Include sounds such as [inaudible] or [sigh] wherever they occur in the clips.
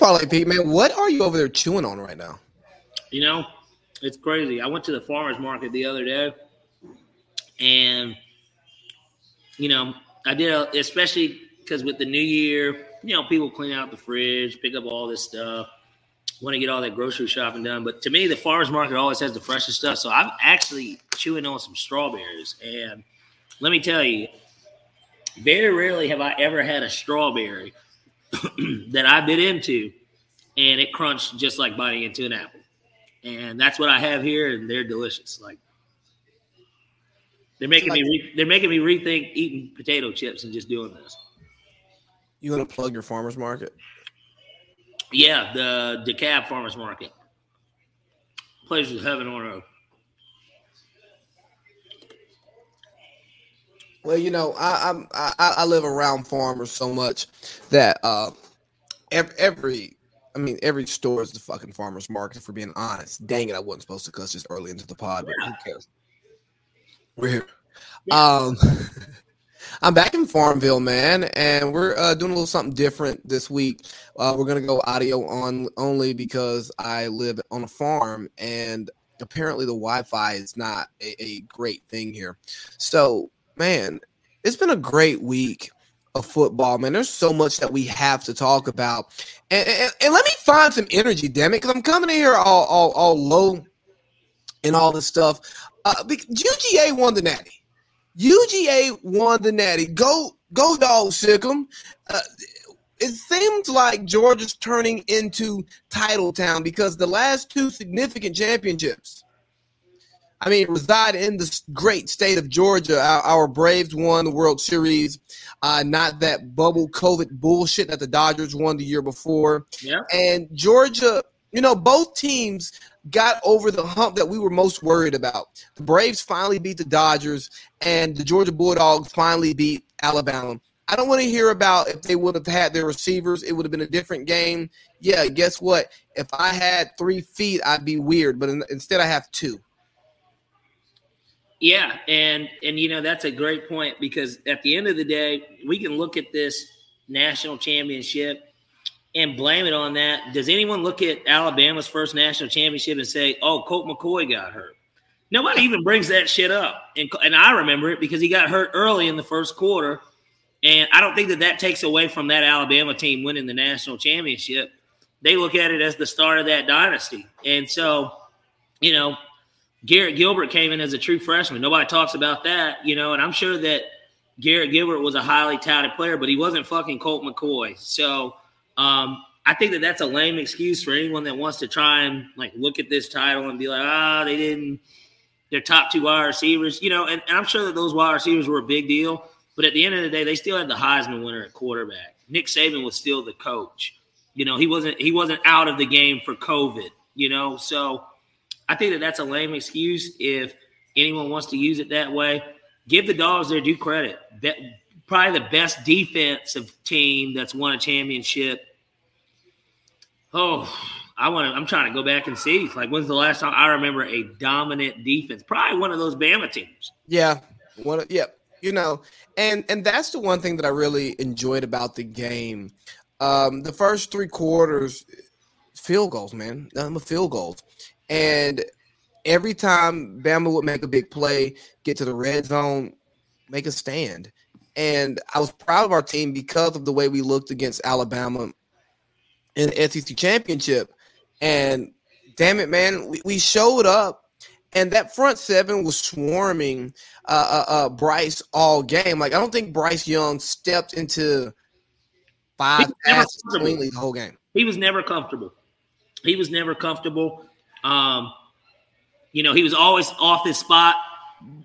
Parlay Pete, man, what are you over there chewing on right now? You know, it's crazy. I went to the farmers market the other day, and you know, I did especially because with the new year, you know, people clean out the fridge, pick up all this stuff, want to get all that grocery shopping done. But to me, the farmers market always has the freshest stuff. So I'm actually chewing on some strawberries, and let me tell you, very rarely have I ever had a strawberry [clears throat] that I bit into and it crunched just like biting into an apple. And that's what I have here, and they're delicious. Like they're making me re- they're making me rethink eating potato chips and just doing this. You want to plug your farmers market? Yeah, the DeKalb Farmers Market. Place is heaven on earth. Well, you know, I, I'm I, I live around farmers so much that uh, every, every I mean every store is the fucking farmers market. For being honest, dang it, I wasn't supposed to cuss just early into the pod, but who cares? We're here. Um, [laughs] I'm back in Farmville, man, and we're uh, doing a little something different this week. Uh, we're gonna go audio on only because I live on a farm, and apparently the Wi-Fi is not a, a great thing here. So man, it's been a great week of football, man. There's so much that we have to talk about. And, and, and let me find some energy, damn it, because I'm coming in here all, all, all low and all this stuff. Uh, UGA won the Natty. UGA won the Natty. Go, go, dog, sic 'em. Uh, it seems like Georgia's turning into title town because the last two significant championships I mean, reside in the great state of Georgia. Our, our Braves won the World Series, uh, not that bubble COVID bullshit that the Dodgers won the year before. Yeah. And Georgia, you know, both teams got over the hump that we were most worried about. The Braves finally beat the Dodgers, and the Georgia Bulldogs finally beat Alabama. I don't want to hear about if they would have had their receivers, it would have been a different game. Yeah, guess what? If I had three feet, I'd be weird, but instead I have two. Yeah, and and you know that's a great point because at the end of the day, we can look at this national championship and blame it on that. Does anyone look at Alabama's first national championship and say, "Oh, Colt McCoy got hurt"? Nobody even brings that shit up, and and I remember it because he got hurt early in the first quarter, and I don't think that that takes away from that Alabama team winning the national championship. They look at it as the start of that dynasty, and so you know Garrett Gilbert came in as a true freshman. Nobody talks about that, you know, and I'm sure that Garrett Gilbert was a highly touted player, but he wasn't fucking Colt McCoy. So um, I think that that's a lame excuse for anyone that wants to try and like look at this title and be like, ah, oh, they didn't, their top two wide receivers, you know, and, and I'm sure that those wide receivers were a big deal. But at the end of the day, they still had the Heisman winner at quarterback. Nick Saban was still the coach. You know, he wasn't he wasn't out of the game for COVID. You know, so I think that that's a lame excuse if anyone wants to use it that way. Give the dogs their due credit. That, probably the best defensive team that's won a championship. Oh, I want to. I'm trying to go back and see. Like, when's the last time I remember a dominant defense? Probably one of those Bama teams. Yeah, one. Yeah, you know, and and that's the one thing that I really enjoyed about the game. Um, the first three quarters, field goals, man. Nothing but field goals. And every time Bama would make a big play, get to the red zone, make a stand. And I was proud of our team because of the way we looked against Alabama in the SEC championship. And damn it, man, we, we showed up, and that front seven was swarming uh, uh, uh, Bryce all game. Like I don't think Bryce Young stepped into five passes the whole game. He was never comfortable. He was never comfortable. Um, you know, he was always off his spot.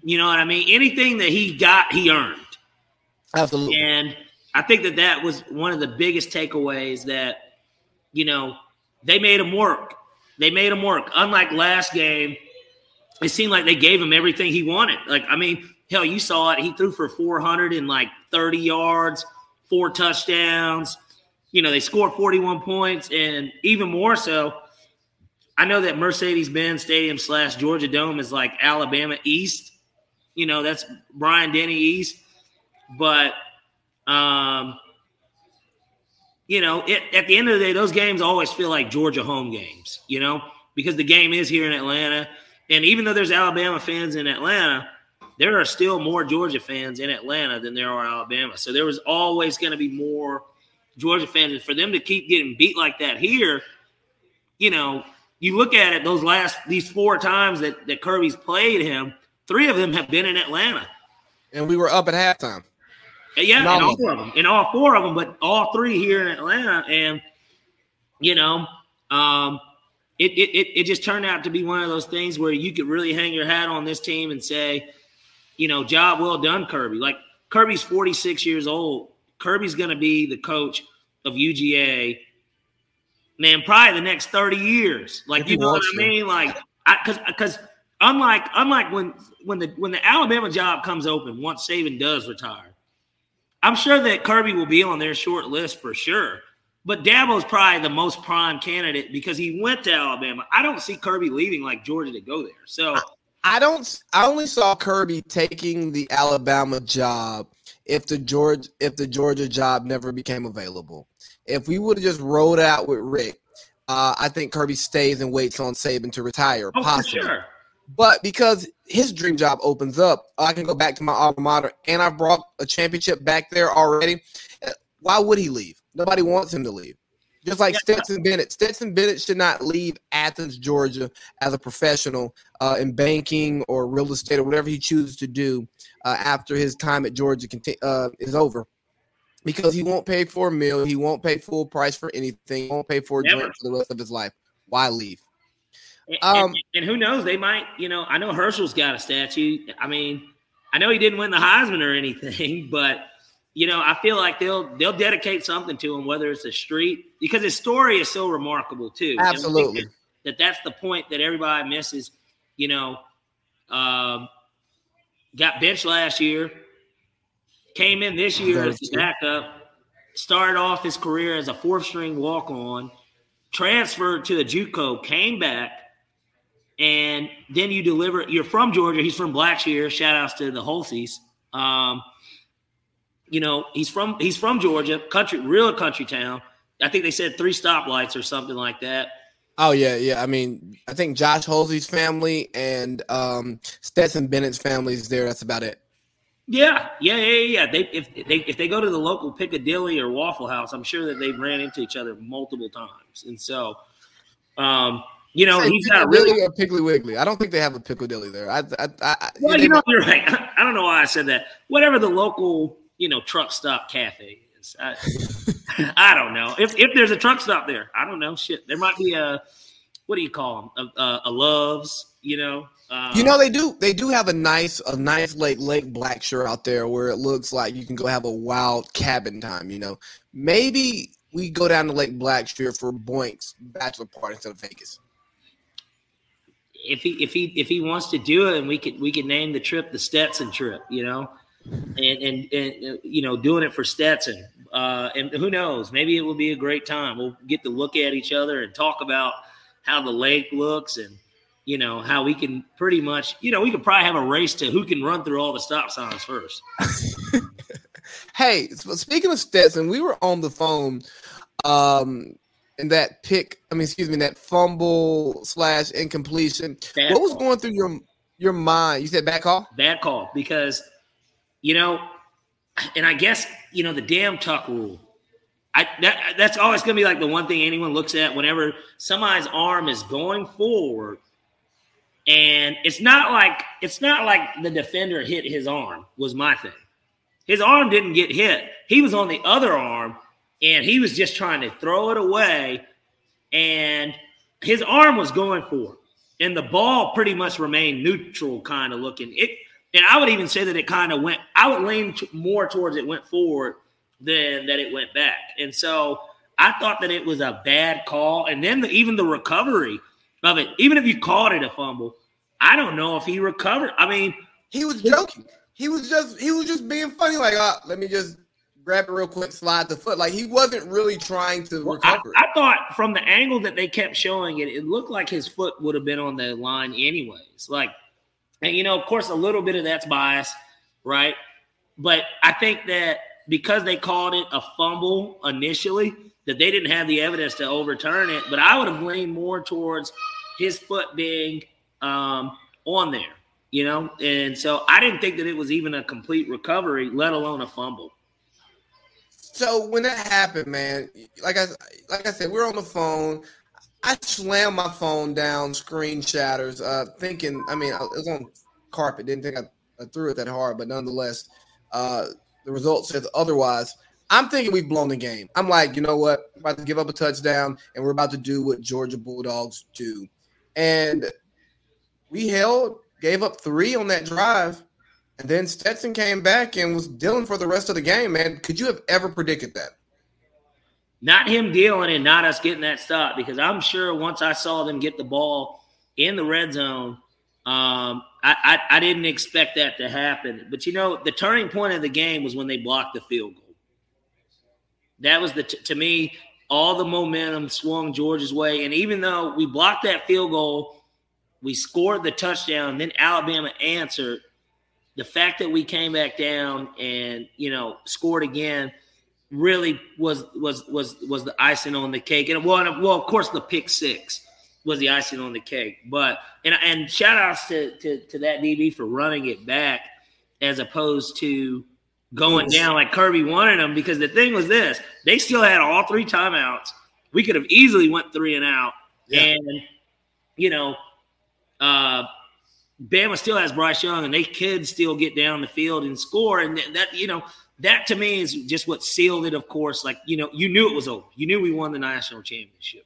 You know what I mean? Anything that he got, he earned. Absolutely. And I think that that was one of the biggest takeaways that, you know, they made him work. They made him work. Unlike last game, it seemed like they gave him everything he wanted. Like, I mean, hell, you saw it. He threw for 400 and like 30 yards, four touchdowns. You know, they scored 41 points, and even more so, I know that Mercedes Benz Stadium slash Georgia Dome is like Alabama East. You know, that's Bryant-Denny East. But um you know, it, at the end of the day, those games always feel like Georgia home games, you know, because the game is here in Atlanta. And even though there's Alabama fans in Atlanta, there are still more Georgia fans in Atlanta than there are Alabama. So there was always going to be more Georgia fans. And for them to keep getting beat like that here, you know, you look at it, those last, these four times that, that Kirby's played him, three of them have been in Atlanta. And we were up at halftime. Yeah, in all four of them, in all four of them, but all three here in Atlanta, and you know, um, it, it it just turned out to be one of those things where you could really hang your hat on this team and say, you know, job well done, Kirby. Like Kirby's 46 years old. Kirby's going to be the coach of UGA, man, probably the next 30 years. Like, if you know what I mean? Like, because because unlike unlike when when the when the Alabama job comes open once Saban does retire, I'm sure that Kirby will be on their short list for sure. But Dabo's probably the most prime candidate because he went to Alabama. I don't see Kirby leaving like Georgia to go there. So I don't. I only saw Kirby taking the Alabama job if the Georgia if the Georgia job never became available. If we would have just rolled out with Rick, uh, I think Kirby stays and waits on Saban to retire. Oh, possibly. sure. But because his dream job opens up, I can go back to my alma mater, and I brought a championship back there already. Why would he leave? Nobody wants him to leave. Just like Stetson Bennett. Stetson Bennett should not leave Athens, Georgia, as a professional uh, in banking or real estate or whatever he chooses to do uh, after his time at Georgia uh, is over. Because he won't pay for a meal, he won't pay full price for anything, he won't pay for a Never. drink for the rest of his life. Why leave? And, um, and, and, who knows? They might, you know, I know Herschel's got a statue. I mean, I know he didn't win the Heisman or anything, [laughs] but you know, I feel like they'll they'll dedicate something to him, whether it's a street, because his story is so remarkable too. Absolutely. That, that, that's the point that everybody misses. You know, um, got benched last year, came in this year as a backup, started off his career as a fourth string walk on, transferred to the JUCO, came back and then you deliver. You're from Georgia. He's from Blackshear. Shout outs to the Holseys. Um, you know, he's from he's from Georgia, country, real country town. I think they said three stoplights or something like that. Oh yeah, yeah. I mean, I think Josh Holsey's family and um, Stetson Bennett's family is there. That's about it. Yeah, yeah, yeah, yeah. They if they if they go to the local Piccadilly or Waffle House, I'm sure that they've ran into each other multiple times, and so um, you know, he's not really a Piggly Wiggly. I don't think they have a Piccadilly there. I, I, I well, you know, you're right. [laughs] I don't know why I said that. Whatever the local, you know, truck stop cafe is. I, [laughs] I don't know if if there's a truck stop there. I don't know. Shit, there might be a what do you call them? A, a, a Loves, you know. Um, you know they do they do have a nice a nice lake Lake Blackshear out there where it looks like you can go have a wild cabin time. You know, maybe we go down to Lake Blackshear for Boink's bachelor party instead of Vegas if he if he if he wants to do it, and we could we could name the trip the Stetson trip, you know, and and, and you know doing it for Stetson. Uh, and who knows? Maybe it will be a great time. We'll get to look at each other and talk about how the lake looks and you know how we can pretty much you know we could probably have a race to who can run through all the stop signs first. [laughs] hey, speaking of Stetson, we were on the phone um and that pick, I mean, excuse me, that fumble slash incompletion. Bad what was call. going through your your mind? You said bad call. Bad call because you know, and I guess you know the damn tuck rule. I that that's always going to be like the one thing anyone looks at whenever somebody's arm is going forward, and it's not like it's not like the defender hit his arm. Was my thing. His arm didn't get hit. He was on the other arm and he was just trying to throw it away, and his arm was going for and the ball pretty much remained neutral, kind of looking. It, and I would even say that it kind of went. I would lean t- more towards it went forward than that it went back, and so I thought that it was a bad call. And then the, even the recovery of it, even if you called it a fumble, I don't know if he recovered. I mean, he was joking. He was just he was just being funny, like, uh, let me just grab it real quick, slide the foot. Like he wasn't really trying to well, recover. I, I, thought from the angle that they kept showing it, it looked like his foot would have been on the line anyways. Like, and you know, of course, a little bit of that's bias, right? But I think that because they called it a fumble initially, that they didn't have the evidence to overturn it. But I would have leaned more towards his foot being um, on there, you know. And so I didn't think that it was even a complete recovery, let alone a fumble. So when that happened, man, like I like I said, we are on the phone. I slammed my phone down, screen shatters, uh, thinking. I mean, it was on carpet. Didn't think I, I threw it that hard, but nonetheless, uh, the result says otherwise. I'm thinking we've blown the game. I'm like, you know what? About to give up a touchdown, and we're about to do what Georgia Bulldogs do. And we held, gave up three on that drive, and then Stetson came back and was dealing for the rest of the game, man. Could you have ever predicted that? Not him dealing and not us getting that stop, because I'm sure once I saw them get the ball in the red zone, um, I, I, I didn't expect that to happen. But you know, the turning point of the game was when they blocked the field goal. That was the t- to me all the momentum swung Georgia's way, and even though we blocked that field goal, we scored the touchdown. Then Alabama answered. The fact that we came back down and you know scored again really was was was was the icing on the cake. And well, well, of course, the pick six was the icing on the cake. But and and shout outs to to, to that DB for running it back as opposed to going down like Kirby wanted them because the thing was this they still had all three timeouts. We could have easily went three and out. Yeah. And you know, uh Bama still has Bryce Young and they could still get down the field and score. And that, you know, that to me is just what sealed it, of course. Like, you know, you knew it was over. You knew we won the national championship.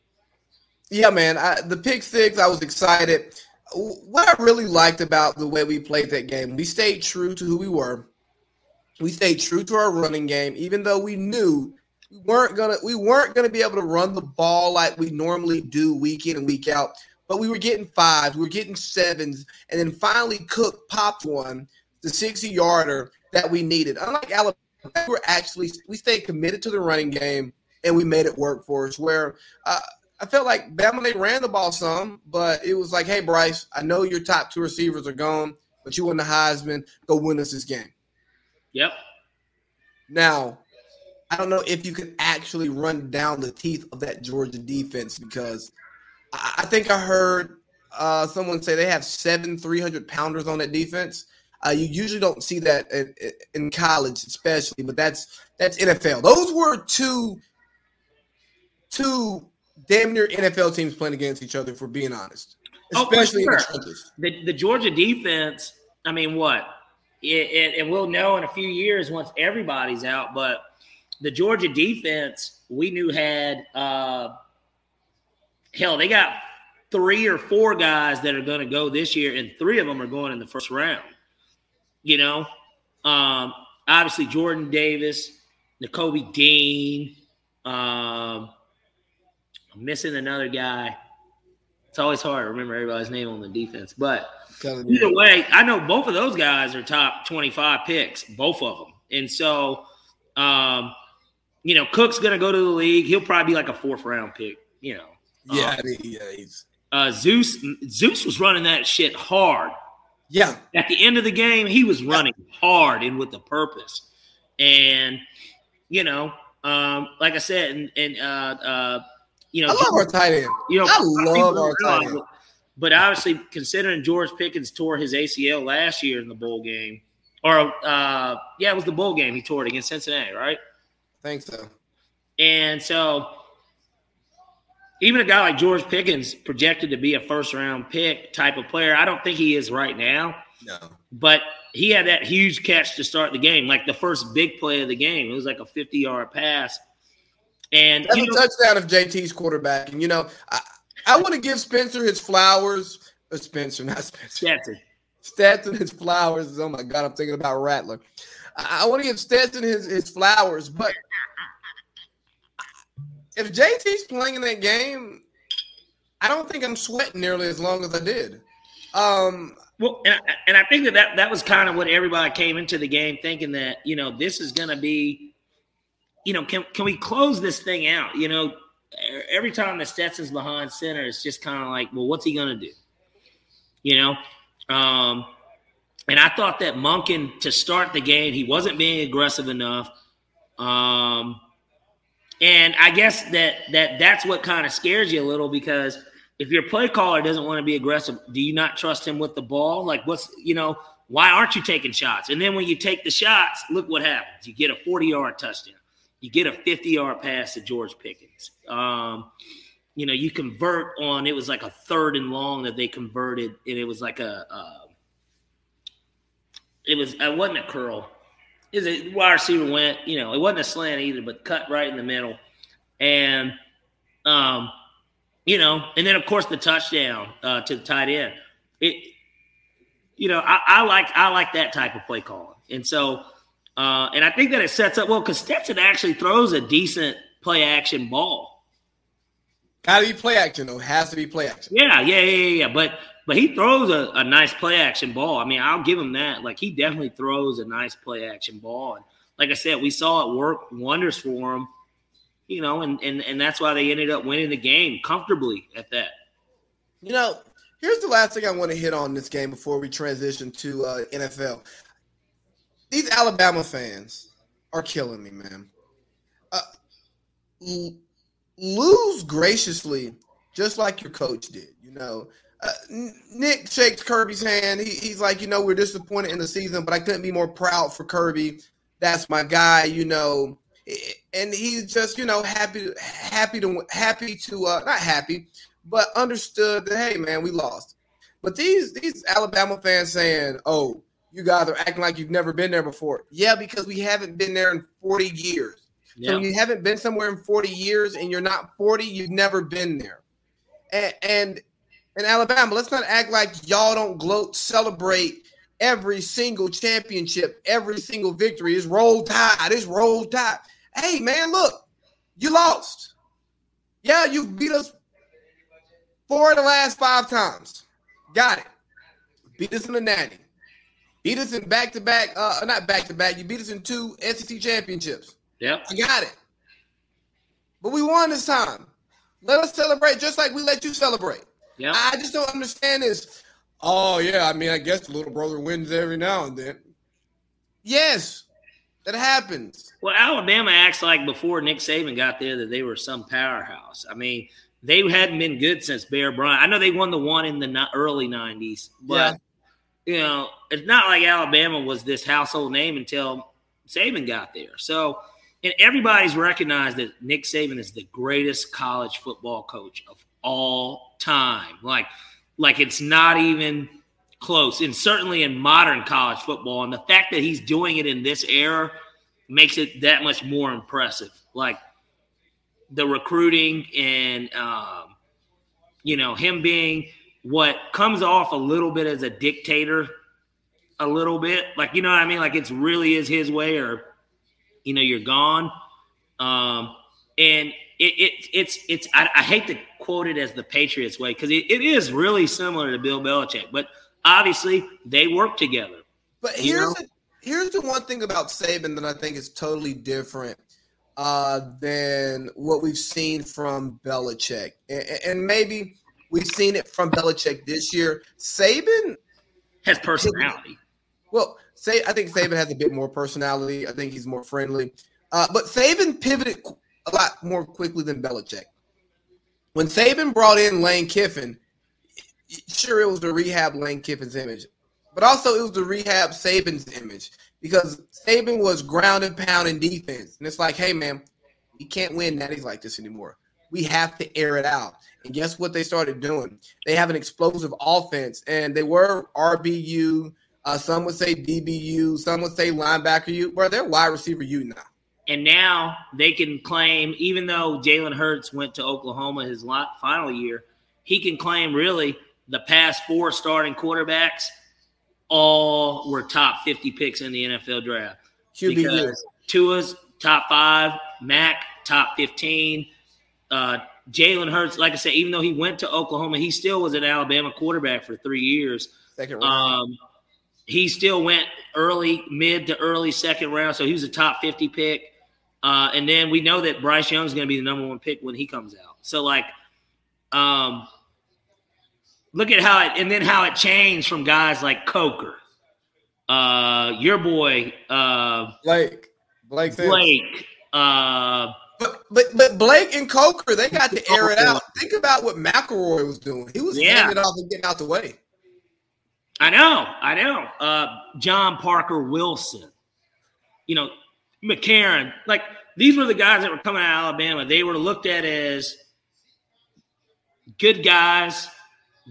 Yeah, man. I, the pick six, I was excited. What I really liked about the way we played that game, we stayed true to who we were we stayed true to our running game, even though we knew we weren't gonna we weren't gonna be able to run the ball like we normally do week in and week out. But we were getting fives, we were getting sevens, and then finally Cook popped one, the 60 yarder that we needed. Unlike Alabama, we were actually we stayed committed to the running game and we made it work for us. Where uh, I felt like Bama they ran the ball some, but it was like, hey Bryce, I know your top two receivers are gone, but you won the Heisman. Go win us this game. Yep. Now, I don't know if you can actually run down the teeth of that Georgia defense because I, think I heard uh, someone say they have seven 300 pounders on that defense. Uh, you usually don't see that in, in, college, especially, but that's that's NFL. Those were two two damn near NFL teams playing against each other, for being honest. Especially oh, sure. the, the the Georgia defense. I mean, what it, it, and we'll know in a few years once everybody's out. But the Georgia defense, we knew had uh, hell, they got three or four guys that are going to go this year, and three of them are going in the first round. You know, um, obviously Jordan Davis, Nakobe Dean. Um, I'm missing another guy. It's always hard to remember everybody's name on the defense, but Either way, I know both of those guys are top 25 picks, both of them. And so, um, you know, Cook's going to go to the league. He'll probably be like a fourth round pick, you know. Yeah, um, yeah. He's... Uh, Zeus Zeus was running that shit hard. Yeah. At the end of the game, he was running hard and with a purpose. And, you know, um, like I said, and, and uh, uh, you know, I love our tight end. You know, I love our tight end. But obviously, considering George Pickens tore his ACL last year in the bowl game, or uh, yeah, it was the bowl game he tore it against Cincinnati, right? I think so. And so, even a guy like George Pickens, projected to be a first round pick type of player, I don't think he is right now. No. But he had that huge catch to start the game, like the first big play of the game. It was like a 50 yard pass. And that's a know, touchdown of JT's quarterback. And you know, I, I want to give Spencer his flowers. Uh, Spencer, not Spencer. Stetson. Stetson his flowers. Oh my God, I'm thinking about Rattler. I, I want to give Stetson his, his flowers, but if JT's playing in that game, I don't think I'm sweating nearly as long as I did. Um, well, and I, and I think that, that that was kind of what everybody came into the game thinking that you know this is going to be, you know, can can we close this thing out? You know, every time the Stetson's behind center, it's just kind of like, well, what's he going to do? You know? Um, and I thought that Monken to start the game, he wasn't being aggressive enough. Um, And I guess that that that's what kind of scares you a little because if your play caller doesn't want to be aggressive, do you not trust him with the ball? Like what's you know, why aren't you taking shots? And then when you take the shots, look what happens. You get a 40-yard touchdown. You get a 50-yard pass to George Pickens. Um, you know, you convert on it was like a third and long that they converted, and it was like a uh, it was it wasn't a curl. Is it wide receiver went, you know, it wasn't a slant either, but cut right in the middle. And um, you know, and then of course the touchdown uh, to the tight end. It you know, I, I like I like that type of play calling. And so uh, and I think that it sets up well because Stetson actually throws a decent play action ball. Got to be play action though. Has to be play action. Yeah, yeah, yeah, yeah. But but he throws a, a nice play action ball. I mean, I'll give him that. Like he definitely throws a nice play action ball. And like I said, we saw it work wonders for him. You know, and and and that's why they ended up winning the game comfortably at that. You know, here's the last thing I want to hit on this game before we transition to uh, NFL. These Alabama fans are killing me, man. Uh, lose graciously, just like your coach did. You know, uh, Nick shakes Kirby's hand. He, he's like, you know, we're disappointed in the season, but I couldn't be more proud for Kirby. That's my guy. You know, and he's just, you know, happy, happy to, happy to, uh, not happy, but understood that hey, man, we lost. But these these Alabama fans saying, "Oh, you guys are acting like you've never been there before." Yeah, because we haven't been there in 40 years. So you haven't been somewhere in 40 years and you're not 40, you've never been there. And, and in Alabama, let's not act like y'all don't gloat, celebrate every single championship, every single victory. is roll tide. It's roll tide. Hey, man, look, you lost. Yeah, you beat us four of the last five times. Got it. Beat us in the natty. Beat us in back to back, uh, not back to back. You beat us in two SEC championships. Yep. I got it. But we won this time. Let us celebrate just like we let you celebrate. Yeah. I just don't understand this. Oh, yeah. I mean, I guess the little brother wins every now and then. Yes, that happens. Well, Alabama acts like before Nick Saban got there that they were some powerhouse. I mean, they hadn't been good since Bear Bryant. I know they won the one in the early 90s, but, yeah. you know, it's not like Alabama was this household name until Saban got there. So, and everybody's recognized that Nick Saban is the greatest college football coach of all time. Like, like it's not even close, and certainly in modern college football. And the fact that he's doing it in this era makes it that much more impressive. Like the recruiting and um, you know him being what comes off a little bit as a dictator, a little bit. Like you know what I mean? Like it's really is his way or you know, you're gone. Um, and it, it, it's it's I, I, hate to quote it as the Patriots way because it, it is really similar to Bill Belichick, but obviously they work together. But here's the, here's the one thing about Saban that I think is totally different uh, than what we've seen from Belichick, and, and maybe we've seen it from Belichick this year. Saban has personality. Well, say I think Saban has a bit more personality. I think he's more friendly. Uh, but Saban pivoted a lot more quickly than Belichick. When Saban brought in Lane Kiffin, sure it was to rehab Lane Kiffin's image, but also it was to rehab Saban's image because Saban was ground and pound in defense, and it's like, hey man, we can't win natties like this anymore. We have to air it out. And guess what they started doing? They have an explosive offense, and they were RBU uh, some would say DBU. Some would say linebacker U. Where they're wide receiver U now. And now they can claim, even though Jalen Hurts went to Oklahoma his final year, he can claim really the past four starting quarterbacks all were top 50 picks in the NFL draft. QB Tua's top five, Mac top 15. Uh, Jalen Hurts, like I said, even though he went to Oklahoma, he still was an Alabama quarterback for three years. Second round. Um, he still went early, mid to early second round, so he was a top 50 pick. Uh, and then we know that Bryce Young is going to be the number one pick when he comes out. So like, um, look at how it, and then how it changed from guys like Coker, uh, your boy, uh, Blake, Blake, Blake, uh, But but but Blake and Coker, they got to air it out. Think about what McElroy was doing. He was Yeah. handing it off and getting out the way. I know, I know. Uh, John Parker Wilson, you know, McCarron. Like these were the guys that were coming out of Alabama. They were looked at as good guys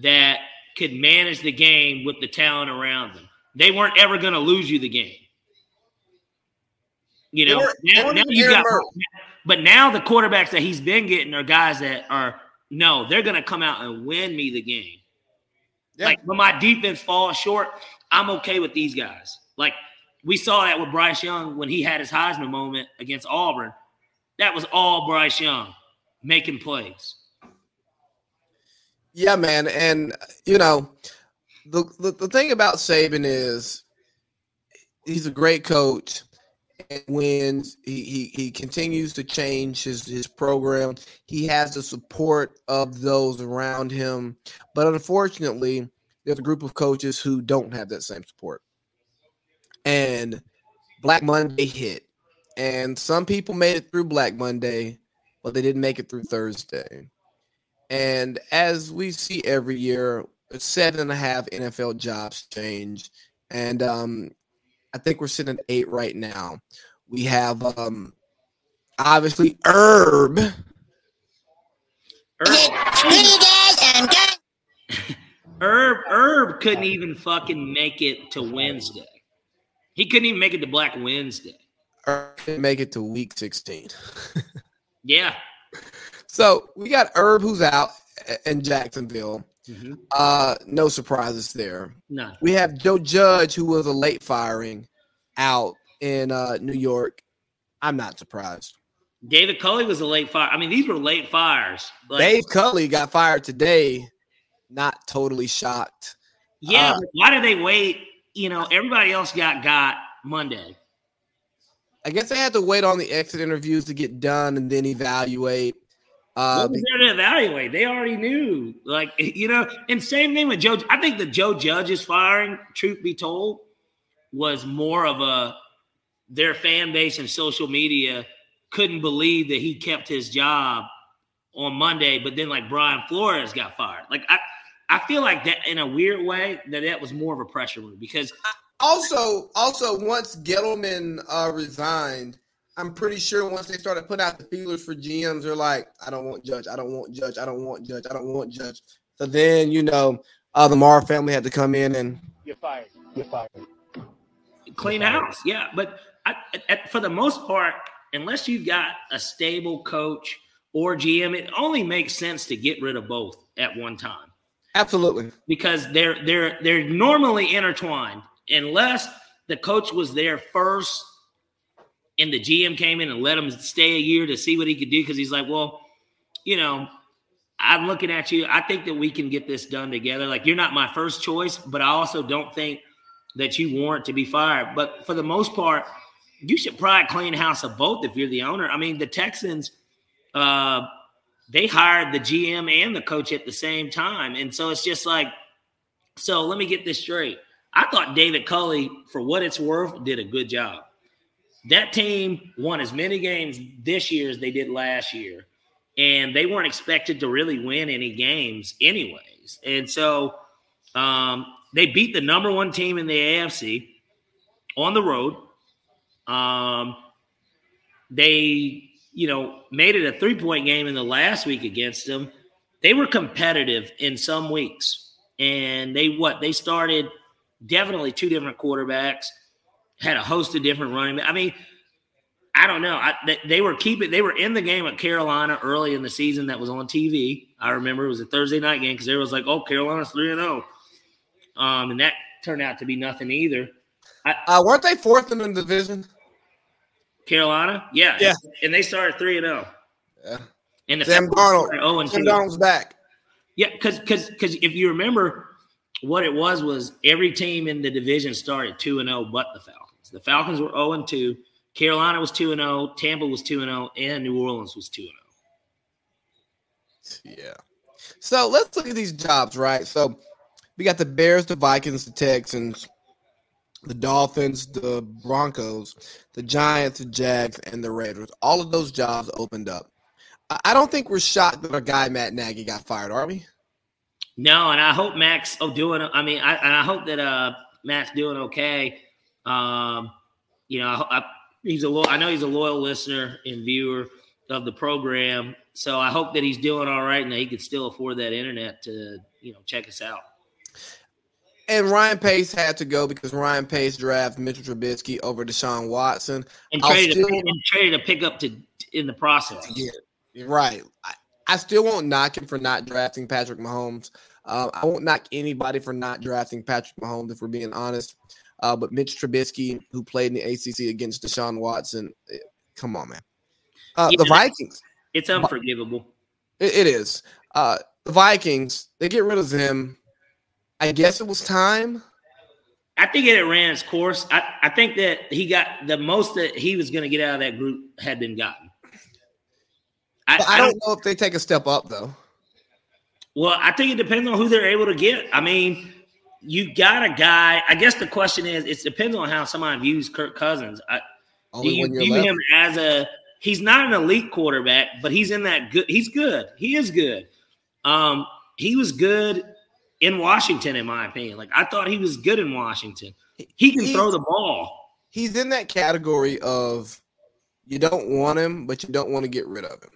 that could manage the game with the talent around them. They weren't ever going to lose you the game. You know, they now, now you got, but now the quarterbacks that he's been getting are guys that are no, they're going to come out and win me the game. Yeah. Like when my defense falls short, I'm okay with these guys. Like we saw that with Bryce Young when he had his Heisman moment against Auburn. That was all Bryce Young making plays. Yeah, man, and you know, the, the the thing about Saban is he's a great coach. And when he, he he continues to change his his program, he has the support of those around him. But unfortunately, there's a group of coaches who don't have that same support. And Black Monday hit, and some people made it through Black Monday, but they didn't make it through Thursday. And as we see every year, seven and a half NFL jobs change. And um, I think we're sitting at eight right now. We have um, obviously Herb. Herb, [laughs] Herb, Herb couldn't even fucking make it to Wednesday. He couldn't even make it to Black Wednesday. Didn't make it to week 16. [laughs] Yeah. so we got Herb who's out in Jacksonville. Mm-hmm. Uh, no surprises there. None. We have Joe Judge, who was a late firing, out in uh, New York. I'm not surprised. David Culley was a late fire. I mean, these were late fires. But Dave Culley got fired today. Not totally shocked. yeah, uh, why did they wait? You know, everybody else got got Monday. I guess they had to wait on the exit interviews to get done and then evaluate. Uh, What was there to evaluate? They already knew. Like, [laughs] you know, and same thing with Joe. I think the Joe Judge's firing, truth be told, was more of a their fan base and social media couldn't believe that he kept his job on Monday, but then like Brian Flores got fired. Like I I feel like that in a weird way that that was more of a pressure move because also, also once Gettleman uh, resigned, I'm pretty sure once they started putting out the feelers for GMs, they're like, I don't want Judge, I don't want Judge, I don't want Judge, I don't want Judge. So then you know, uh, the Marr family had to come in and You're fired. You're fired. clean house. Yeah, but I, at, for the most part, unless you've got a stable coach or GM, it only makes sense to get rid of both at one time absolutely. because they're they're they're normally intertwined. Unless the coach was there first and the GM came in and let him stay a year to see what he could do because he's like, well, you know. I'm looking at you. I think that we can get this done together. Like you're not my first choice, but I also don't think that you warrant to be fired. But for the most part, you should probably clean house of both if you're the owner. I mean, the Texans, uh, they hired the GM and the coach at the same time. And so it's just like, so let me get this straight. I thought David Culley, for what it's worth, did a good job. That team won as many games this year as they did last year. And they weren't expected to really win any games, anyways. And so um, they beat the number one team in the AFC on the road. Um, they, you know, made it a three point game in the last week against them. They were competitive in some weeks, and they what they started definitely two different quarterbacks, had a host of different running. I mean, I don't know. I, they, they were keeping. They were in the game at Carolina early in the season. That was on TV. I remember it was a Thursday night game because there was like, "Oh, Carolina's three and zero," um, and that turned out to be nothing either. Uh, weren't they fourth in the division? Carolina, yeah, Yeah. and they started three and zero. Yeah. And the Sam Falcons Darnold. 0 and Sam 2. Darnold's back. Yeah, because because because if you remember, what it was was every team in the division started two and zero, but the Falcons. The Falcons were zero and two. Carolina was two and zero. Tampa was two and zero, and New Orleans was two and oh. zero. Yeah. So let's look at these jobs, right? So we got the Bears, the Vikings, the Texans. The Dolphins, the Broncos, the Giants, the Jags, and the Raiders. All of those jobs opened up. I don't think we're shocked that our guy Matt Nagy got fired, are we? No, and I hope Max oh doing. I mean, I and I hope that uh Matt's doing okay. Um, you know, I, I, he's a lo- I know he's a loyal listener and viewer of the program, so I hope that he's doing all right and that he could still afford that internet to you know check us out. And Ryan Pace had to go because Ryan Pace drafted Mitchell Trubisky over Deshaun Watson and traded, still, a, and traded a pickup to in the process. Yeah, right. I, I, still won't knock him for not drafting Patrick Mahomes. Uh, I won't knock anybody for not drafting Patrick Mahomes if we're being honest. Uh, but Mitch Trubisky, who played in the ACC against Deshaun Watson, it, eh, come on, man. Uh, yeah, the Vikings. It's unforgivable. it, it is. Uh, the Vikings, they get rid of him I guess it was time. I think it ran its course. I, I think that he got the most that he was going to get out of that group had been gotten. I, I, don't, I, don't know if they take a step up though. Well, I think it depends on who they're able to get. I mean, you got a guy. I guess the question is, it depends on how somebody views Kirk Cousins. I, do you view left. him as a? He's not an elite quarterback, but he's in that good. He's good. He is good. Um, he was good in Washington, in my opinion. Like I thought he was good in Washington. He can he's, throw the ball. He's in that category of you don't want him, but you don't want to get rid of him.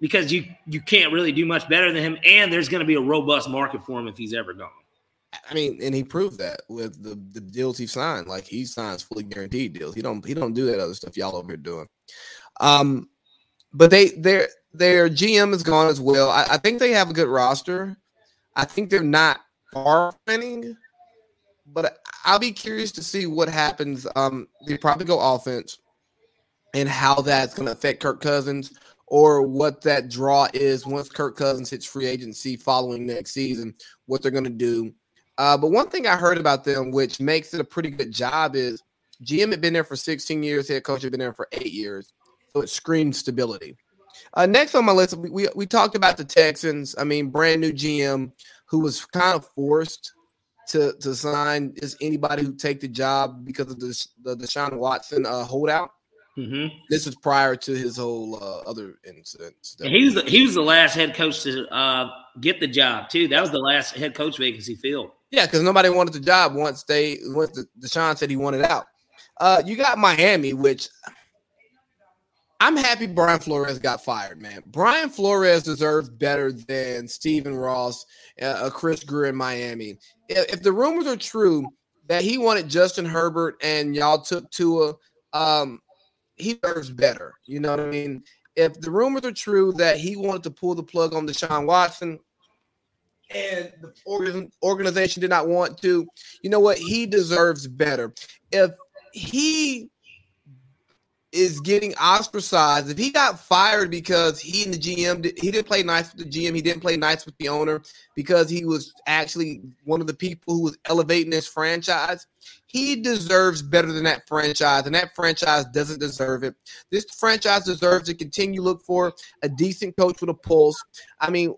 Because you you can't really do much better than him, and there's going to be a robust market for him if he's ever gone. I mean, and he proved that with the, the deals he signed. Like he signs fully guaranteed deals. He don't he don't do that other stuff y'all over here doing. Um, but they their their GM is gone as well. I, I think they have a good roster. I think they're not far winning, but I'll be curious to see what happens. Um, they probably go offense and how that's going to affect Kirk Cousins or what that draw is once Kirk Cousins hits free agency following next season, what they're going to do. Uh, but one thing I heard about them, which makes it a pretty good job, is GM had been there for 16 years, head coach had been there for eight years. So it screams stability. Uh, next on my list, we, we, we talked about the Texans. I mean, brand new GM who was kind of forced to to sign is anybody who take the job because of the the Deshaun Watson uh, holdout. Mm-hmm. This was prior to his whole uh, other incidents. He was the, he was the last head coach to uh, get the job too. That was the last head coach vacancy filled. Yeah, because nobody wanted the job once they once the, Deshaun said he wanted out. Uh, you got Miami, which I'm happy Brian Flores got fired, man. Brian Flores deserves better than Stephen Ross, uh, Chris Grier in Miami. If, if, the rumors are true that he wanted Justin Herbert and y'all took Tua, um, he deserves better. You know what I mean? If the rumors are true that he wanted to pull the plug on Deshaun Watson, and the organization did not want to, you know what? He deserves better. If he is getting ostracized. If he got fired because he and the GM he didn't play nice with the GM, he didn't play nice with the owner because he was actually one of the people who was elevating this franchise. He deserves better than that franchise, and that franchise doesn't deserve it. This franchise deserves to continue look for a decent coach with a pulse. I mean,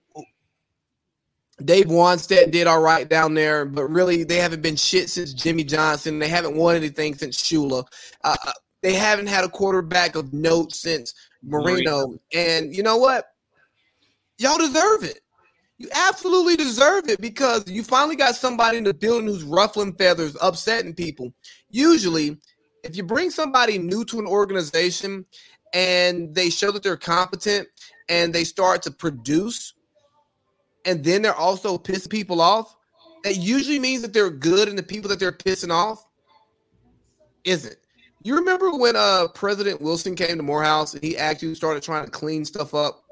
Dave Wannstedt did all right down there, but really they haven't been shit since Jimmy Johnson. They haven't won anything since Shula. Uh, they haven't had a quarterback of note since Marino. Marino. And you know what? Y'all deserve it. You absolutely deserve it because you finally got somebody in the building who's ruffling feathers, upsetting people. Usually, if you bring somebody new to an organization and they show that they're competent and they start to produce, and then they're also pissing people off, that usually means that they're good and the people that they're pissing off isn't. You remember when uh President Wilson came to Morehouse and he actually started trying to clean stuff up?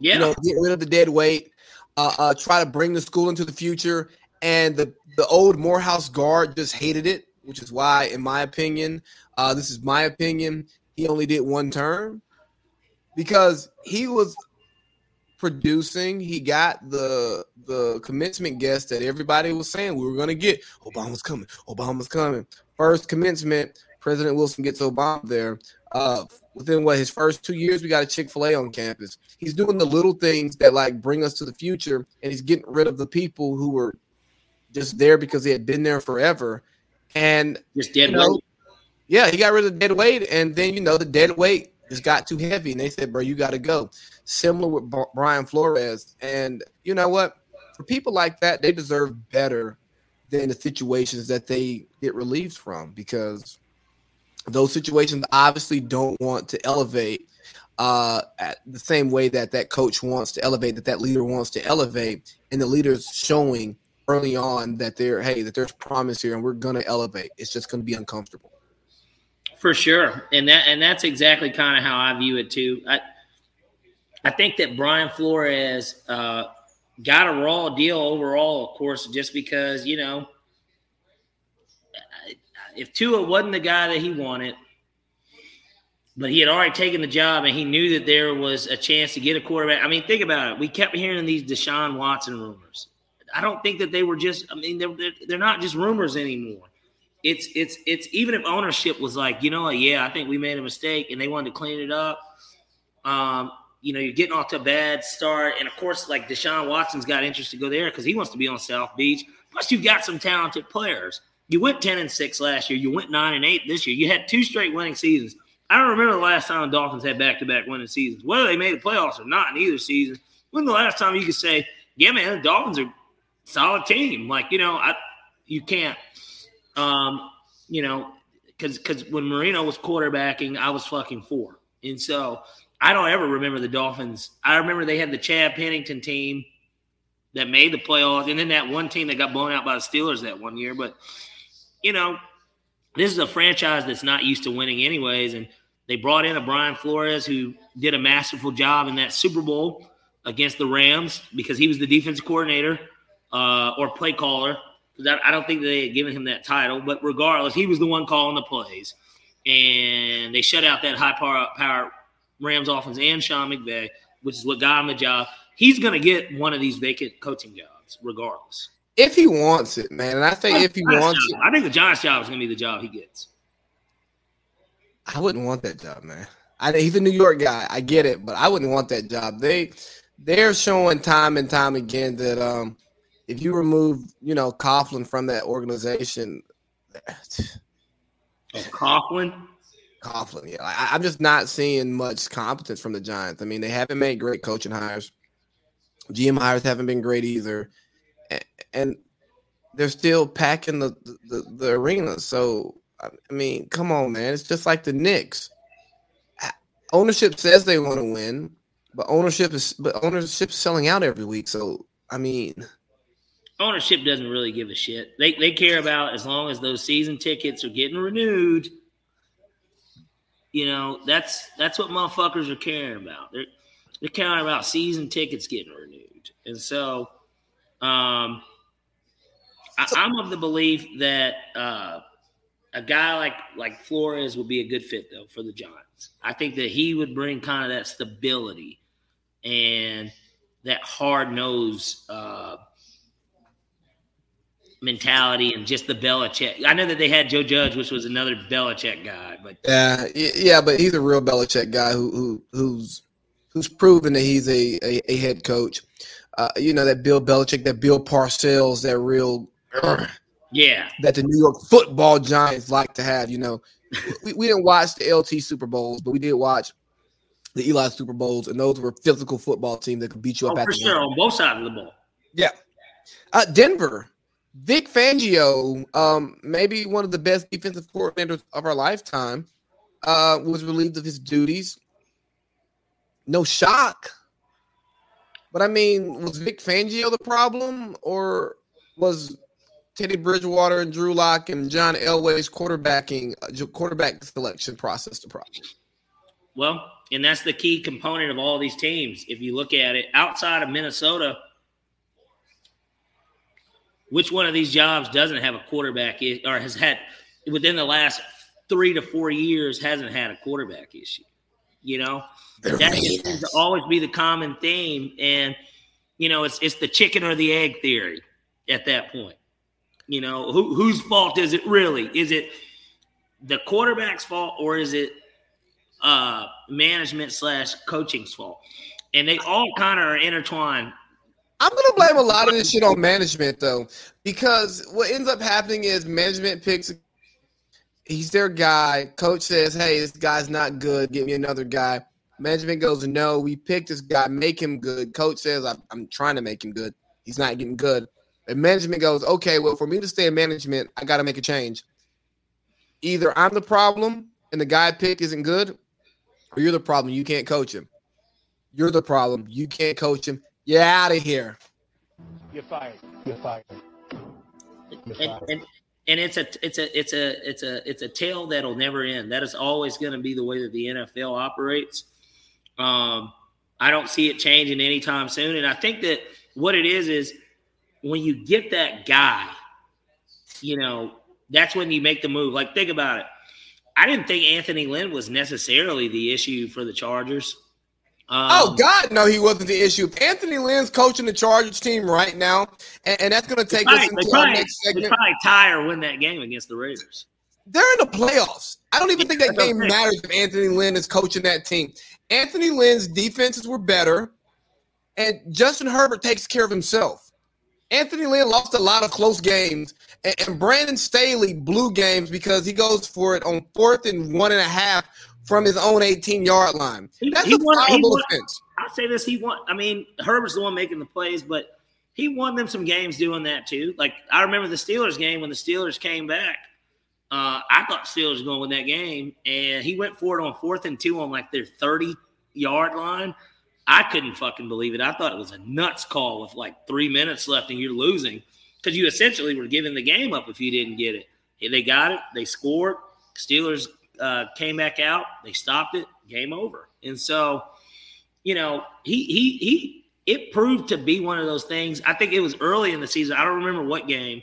Yeah. You know, get rid of the dead weight, uh, uh try to bring the school into the future. And the, the old Morehouse guard just hated it, which is why, in my opinion, uh, this is my opinion, he only did one term because he was producing. He got the the commencement guest that everybody was saying we were going to get. Obama's coming. Obama's coming. First commencement President Wilson gets Obama there. Uh, within what his first two years, we got a Chick Fil A on campus. He's doing the little things that like bring us to the future, and he's getting rid of the people who were just there because they had been there forever. and just dead you know, weight. Yeah, he got rid of the dead weight, and then you know the dead weight just got too heavy, and they said, "Bro, you got to go." Similar with B- Brian Flores, and you know what? For people like that, they deserve better than the situations that they get relieved from because those situations obviously don't want to elevate uh, at the same way that that coach wants to elevate, that that leader wants to elevate, and the leader's showing early on that they're hey that there's promise here and we're gonna elevate. It's just gonna be uncomfortable. For sure, and that and that's exactly kind of how I view it too. I I think that Brian Flores uh, got a raw deal overall, of course, just because you know if Tua wasn't the guy that he wanted, but he had already taken the job and he knew that there was a chance to get a quarterback. I mean, think about it. We kept hearing these Deshaun Watson rumors. I don't think that they were just. I mean, they're they're not just rumors anymore. It's it's it's even if ownership was like, you know, yeah, I think we made a mistake and they wanted to clean it up. Um, you know, you're getting off to a bad start, and of course, like Deshaun Watson's got interest to go there because he wants to be on South Beach. Plus, you've got some talented players. You went ten and six last year. You went nine and eight this year. You had two straight winning seasons. I don't remember the last time the Dolphins had back to back winning seasons. Whether they made the playoffs or not in either season, when the last time you could say, "Yeah, man, the Dolphins are solid team. Like, you know, I you can't um, you know, because because when Marino was quarterbacking, I was fucking four. And so I don't ever remember the Dolphins. I remember they had the Chad Pennington team that made the playoffs, and then that one team that got blown out by the Steelers that one year. But you know, this is a franchise that's not used to winning anyways, and they brought in a Brian Flores who did a masterful job in that Super Bowl against the Rams because he was the defense coordinator uh, or play caller. Because I, I don't think they had given him that title, but regardless, he was the one calling the plays, and they shut out that high power, power Rams offense and Sean McVay, which is what got him the job. He's going to get one of these vacant coaching jobs, regardless. If he wants it, man, and I think I, if he wants it, I think the Giants job is going to be the job he gets. I wouldn't want that job, man. I he's a New York guy. I get it, but I wouldn't want that job. They they're showing time and time again that um if you remove, you know, Coughlin from that organization, [sighs] oh, Coughlin, Coughlin, yeah, I, am just not seeing much competence from the Giants. I mean, they haven't made great coaching hires. GM hires haven't been great either, and, they're still packing the, the the arena. So, I mean, come on, man, it's just like the Knicks. Ownership says they want to win, but ownership is but ownership selling out every week. So, I mean ownership doesn't really give a shit. They they care about as long as those season tickets are getting renewed. You know, that's that's what motherfuckers are caring about. They're they're caring about season tickets getting renewed. And so um I, am of the belief that uh a guy like like Flores would be a good fit though for the Giants. I think that he would bring kind of that stability and that hard nose uh mentality and just the Belichick. I know that they had Joe Judge, which was another Belichick guy, but yeah, yeah, but he's a real Belichick guy who, who who's who's proven that he's a a, a head coach. Uh, you know that Bill Belichick, that Bill Parcells, that real yeah, that the New York Football Giants like to have. You know, [laughs] we, we didn't watch the LT Super Bowls, but we did watch the Eli Super Bowls, and those were physical football teams that could beat you up. Oh, for sure, on both sides of the ball. Yeah, uh, Denver Vic Fangio, um, maybe one of the best defensive coordinators of our lifetime, uh, was relieved of his duties. No shock. But I mean, was Vic Fangio the problem, or was Teddy Bridgewater and Drew Lock and John Elway's quarterbacking uh, quarterback selection process the problem? Well, and that's the key component of all these teams. If you look at it outside of Minnesota – which one of these jobs doesn't have a quarterback or has had within the last three to four years hasn't had a quarterback issue? You know, that seems to always be the common theme, and you know, it's it's the chicken or the egg theory at that point. You know, who, whose fault is it really? Is it the quarterback's fault or is it uh, management slash coaching's fault? And they all kind of are intertwined I'm gonna blame a lot of this shit on management though, because what ends up happening is management picks. He's their guy. Coach says, "Hey, this guy's not good. Get me another guy." Management goes, "No, we picked this guy. Make him good." Coach says, "I'm, I'm trying to make him good. He's not getting good." And management goes, "Okay, well, for me to stay in management, I got to make a change. Either I'm the problem and the guy I picked isn't good, or you're the problem. You can't coach him. You're the problem. You can't coach him. You're out of here. You're fired. You're fired. You're fired. And, and, and it's a it's a it's a it's a it's a tale that'll never end. That is always going to be the way that the NFL operates. Um, I don't see it changing anytime soon. And I think that what it is is when you get that guy, you know, that's when you make the move. Like think about it. I didn't think Anthony Lynn was necessarily the issue for the Chargers. Um, oh God, no, he wasn't the issue. Anthony Lynn's coaching the Chargers team right now, and, and that's going to take us into probably, our next segment. Probably tie or win that game against the Raiders. They're in the playoffs. I don't even think that [laughs] game matters if Anthony Lynn is coaching that team. Anthony Lynn's defenses were better, and Justin Herbert takes care of himself. Anthony Lynn lost a lot of close games, and, and Brandon Staley blew games because he goes for it on fourth and one and a half from his own 18 yard line. That's he, a won, foulable offense. I'll say this: he won. I mean, Herbert's the one making the plays, but he won them some games doing that too. Like I remember the Steelers game when the Steelers came back. Uh, I thought Steelers were going to win that game, and he went for it on fourth and two on like their 30 yard line. I couldn't fucking believe it. I thought it was a nuts call with like three minutes left and you're losing because you essentially were giving the game up if you didn't get it. They got it. They scored. Steelers uh, came back out. They stopped it. Game over. And so, you know, he he he. It proved to be one of those things. I think it was early in the season. I don't remember what game,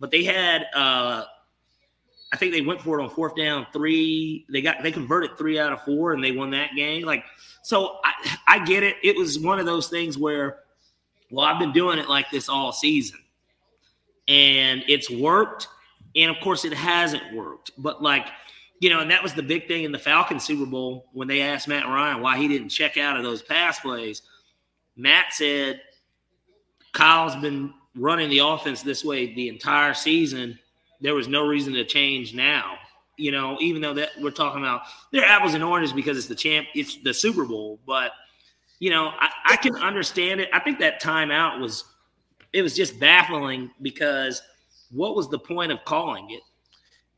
but they had. Uh, I think they went for it on fourth down three. They got they converted three out of four, and they won that game. Like so, I, I get it. It was one of those things where, well, I've been doing it like this all season, and it's worked. And of course, it hasn't worked. But like you know, and that was the big thing in the Falcon Super Bowl when they asked Matt Ryan why he didn't check out of those pass plays. Matt said, Kyle's been running the offense this way the entire season. There was no reason to change now. You know, even though that we're talking about they're apples and oranges because it's the champ, it's the Super Bowl. But you know, I, I can understand it. I think that timeout was it was just baffling because what was the point of calling it?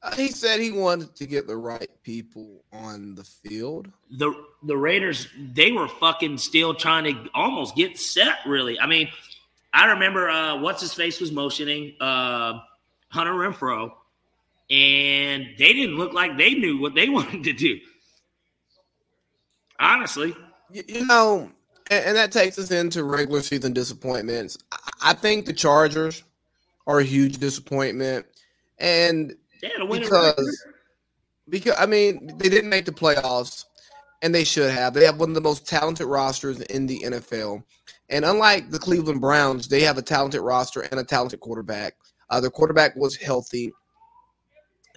Uh, he said he wanted to get the right people on the field. The the Raiders they were fucking still trying to almost get set. Really, I mean, I remember uh, what's his face was motioning uh, Hunter Renfrow, and they didn't look like they knew what they [laughs] wanted to do. Honestly, you, you know, and, and that takes us into regular season disappointments. I think the Chargers are a huge disappointment, and because because I mean they didn't make the playoffs, and they should have. They have one of the most talented rosters in the NFL, and unlike the Cleveland Browns, they have a talented roster and a talented quarterback. Uh, their quarterback was healthy.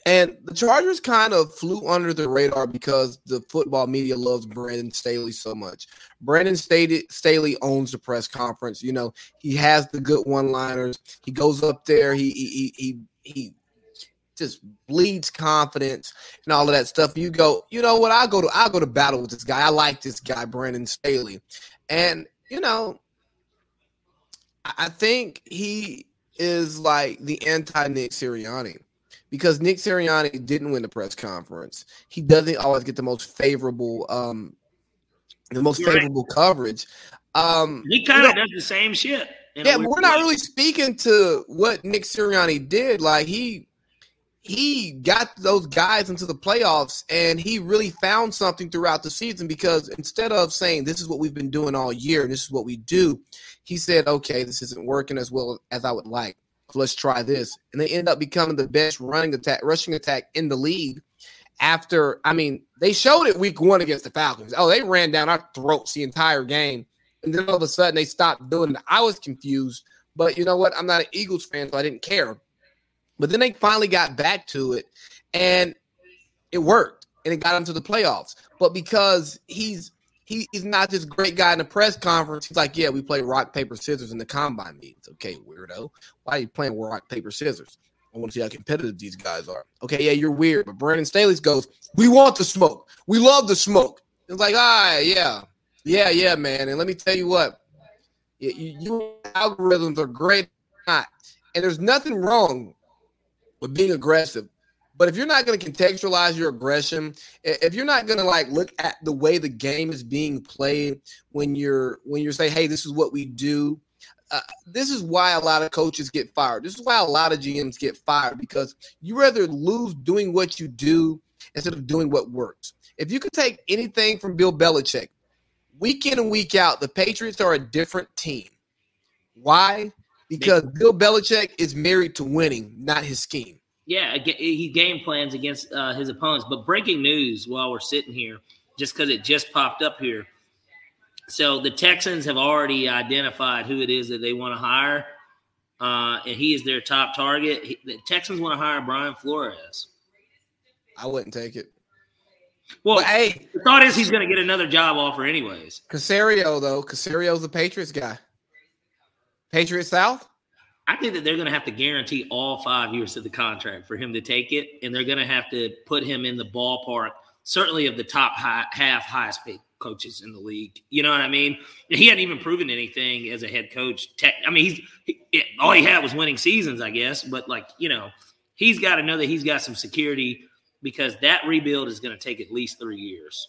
And the Chargers kind of flew under the radar because the football media loves Brandon Staley so much. Brandon Staley, Staley owns the press conference. You know, he has the good one-liners. He goes up there. He he he he just bleeds confidence and all of that stuff. You go, you know what? I'll go to I'll go to battle with this guy. I like this guy, Brandon Staley. And you know, I think he is like the anti Nick Sirianni because Nick Sirianni didn't win the press conference. He doesn't always get the most favorable um the most You're favorable right. coverage. Um he kind of does the same shit. Yeah, we're not really speaking to what Nick Sirianni did. Like he he got those guys into the playoffs and he really found something throughout the season because instead of saying this is what we've been doing all year and this is what we do, he said, okay, this isn't working as well as I would like. Let's try this. And they end up becoming the best running attack, rushing attack in the league. After, I mean, they showed it week one against the Falcons. Oh, they ran down our throats the entire game. And then all of a sudden they stopped doing it. I was confused. But you know what? I'm not an Eagles fan, so I didn't care. But then they finally got back to it and it worked and it got into the playoffs. But because he's he, he's not this great guy in the press conference. He's like, yeah, we play rock paper scissors in the combine meetings. Okay, weirdo. Why are you playing rock paper scissors? I want to see how competitive these guys are. Okay, yeah, you're weird. But Brandon Staley goes, we want the smoke. We love the smoke. It's like, ah, yeah, yeah, yeah, man. And let me tell you what, you, your algorithms are great, not, and there's nothing wrong with being aggressive. But if you're not going to contextualize your aggression, if you're not going to like look at the way the game is being played when you're when you're saying, "Hey, this is what we do," uh, this is why a lot of coaches get fired. This is why a lot of GMs get fired because you rather lose doing what you do instead of doing what works. If you could take anything from Bill Belichick, week in and week out, the Patriots are a different team. Why? Because Bill Belichick is married to winning, not his scheme. Yeah, he game plans against uh, his opponents. But breaking news while we're sitting here, just because it just popped up here. So the Texans have already identified who it is that they want to hire, uh, and he is their top target. He, the Texans want to hire Brian Flores. I wouldn't take it. Well, but, hey, the thought is he's going to get another job offer anyways. Caserio though, Caserio's the Patriots guy. Patriots South. I think that they're going to have to guarantee all five years of the contract for him to take it, and they're going to have to put him in the ballpark, certainly of the top high, half highest paid coaches in the league. You know what I mean? He hadn't even proven anything as a head coach. Tech, I mean, he's he, all he had was winning seasons, I guess. But like you know, he's got to know that he's got some security because that rebuild is going to take at least three years.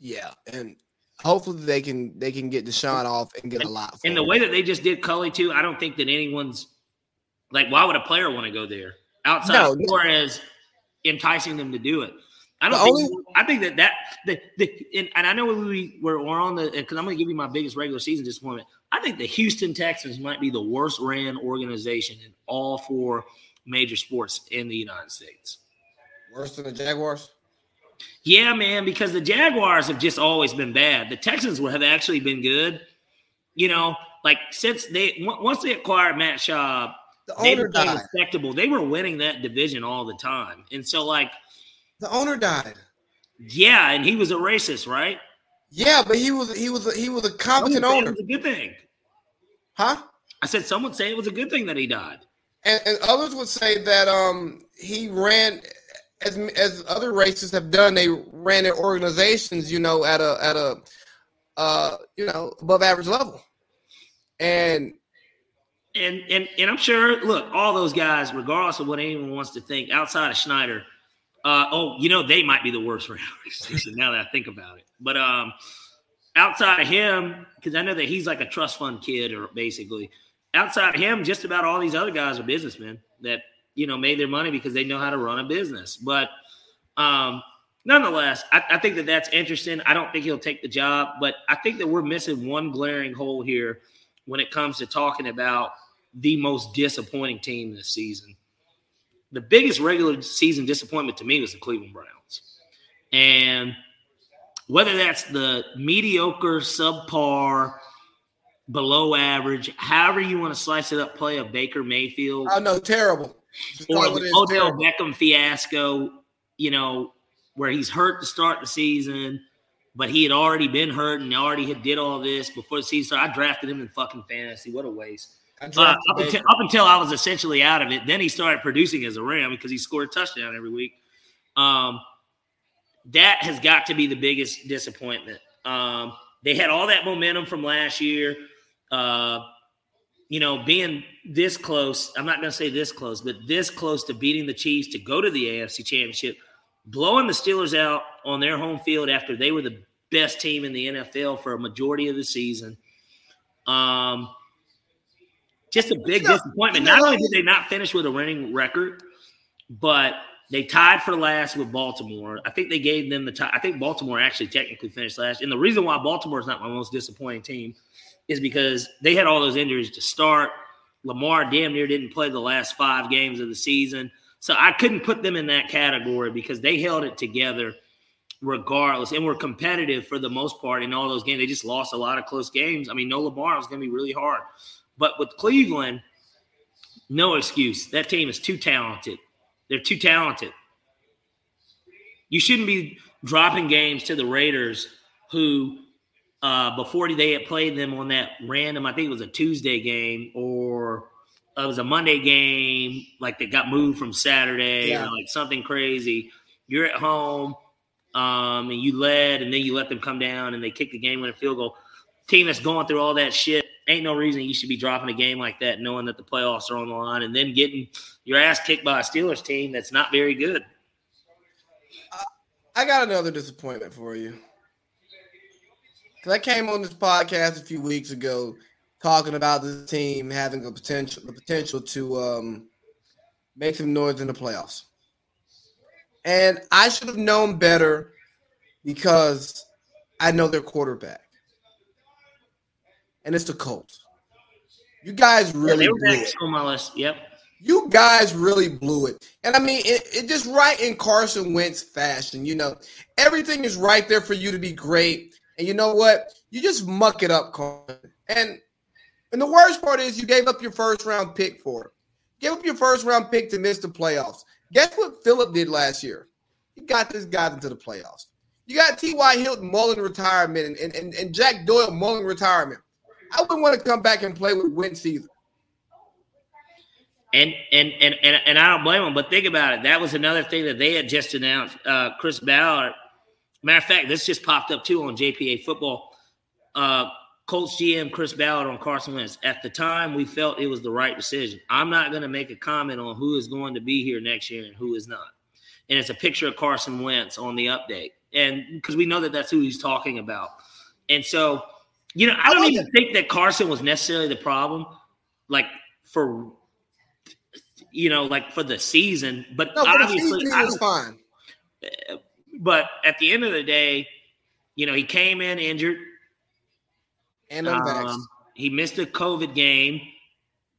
Yeah, and hopefully they can they can get Deshaun off and get and, a lot. And the way that they just did Culley too, I don't think that anyone's like, why would a player want to go there outside no, of Flores enticing them to do it? I don't think. Only, I think that that the, the and, and I know we we're, we're on the because I'm going to give you my biggest regular season disappointment. I think the Houston Texans might be the worst ran organization in all four major sports in the United States. Worse than the Jaguars? Yeah, man, because the Jaguars have just always been bad. The Texans have actually been good. You know, like since they once they acquired Matt Schaub, the owner they died. respectable. They were winning that division all the time, and so like the owner died. Yeah, and he was a racist, right? Yeah, but he was he was a, he was a competent owner. It was a good thing, huh? I said some would say it was a good thing that he died, and, and others would say that um he ran as as other races have done, they ran their organizations, you know, at a at a uh, you know above average level, and and and and I'm sure. Look, all those guys, regardless of what anyone wants to think, outside of Schneider, uh, oh, you know, they might be the worst organization now that I think about it. But um, outside of him, because I know that he's like a trust fund kid, or basically outside of him, just about all these other guys are businessmen that you know, made their money because they know how to run a business. But um, nonetheless, I, I, think that that's interesting. I don't think he'll take the job, but I think that we're missing one glaring hole here when it comes to talking about the most disappointing team this season. The biggest regular season disappointment to me was the Cleveland Browns. And whether that's the mediocre, subpar, below average, however you want to slice it up, play a Baker Mayfield. Oh no, terrible or the Odell Beckham fiasco, you know, where he's hurt to start the season, but he had already been hurt and already had did all this before the season started. I drafted him in fucking fantasy. What a waste. Uh, up, until, up, until, I was essentially out of it. Then he started producing as a Ram because he scored a touchdown every week. Um, that has got to be the biggest disappointment. Um, they had all that momentum from last year. Uh, you know, being this close, I'm not going to say this close, but this close to beating the Chiefs to go to the AFC Championship, blowing the Steelers out on their home field after they were the best team in the NFL for a majority of the season. Um, just a big disappointment. Not only did they not finish with a winning record, but they tied for last with Baltimore. I think they gave them the tie. I think Baltimore actually technically finished last. And the reason why Baltimore is not my most disappointing team is because they had all those injuries to start. Lamar damn near didn't play the last five games of the season. So I couldn't put them in that category because they held it together regardless and were competitive for the most part in all those games. They just lost a lot of close games. I mean, no Lamar was going to be really hard. But with Cleveland, no excuse. That team is too talented. They're too talented. You shouldn't be dropping games to the Raiders who uh, before they had played them on that random, I think it was a Tuesday game or it was a Monday game, like they got moved from Saturday Yeah. or like something crazy. You're at home, um, and you led, and then you let them come down, and they kick the game winning field goal. Team that's going through all that shit, ain't no reason you should be dropping a game like that, knowing that the playoffs are on the line, and then getting your ass kicked by a Steelers team that's not very good. I got another disappointment for you. Cause I came on this podcast a few weeks ago talking about this team having a potential the potential to um, make some noise in the playoffs. And I should have known better because I know their quarterback. And it's the Colts. You guys really were blew it. on my list. Yep. You guys really blew it. And I mean, it, it just right in Carson Wentz fashion. You know, everything is right there for you to be great. And you know what? You just muck it up, Carson. And and the worst part is you gave up your first round pick for it. Gave up your first round pick to miss the playoffs. Guess what Philip did last year? He got this guy into the playoffs. You got T.Y. Hilton mulling retirement and, and, and, Jack Doyle mulling retirement. I wouldn't want to come back and play with Wentz either. And and and and, and I don't blame them. But think about it. That was another thing that they had just announced. Uh, Chris Ballard. Matter of fact, this just popped up too on JPA football. Uh, Colts GM Chris Ballard on Carson Wentz. At the time, we felt it was the right decision. I'm not going to make a comment on who is going to be here next year and who is not. And it's a picture of Carson Wentz on the update, and because we know that that's who he's talking about. And so, you know, I don't even think that Carson was necessarily the problem, like for you know, like for the season. But No, for the obviously, season, I was fine. But at the end of the day, you know, he came in injured. And. Um, he missed a COVID game.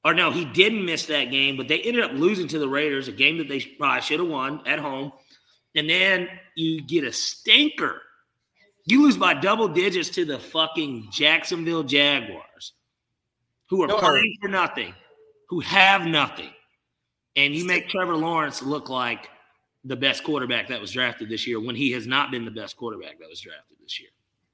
Or no, he didn't miss that game, but they ended up losing to the Raiders, a game that they probably should have won at home. And then you get a stinker. You lose by double digits to the fucking Jacksonville Jaguars, who are No playing for nothing, who have nothing. And you make Trevor Lawrence look like the best quarterback that was drafted this year when he has not been the best quarterback that was drafted this year.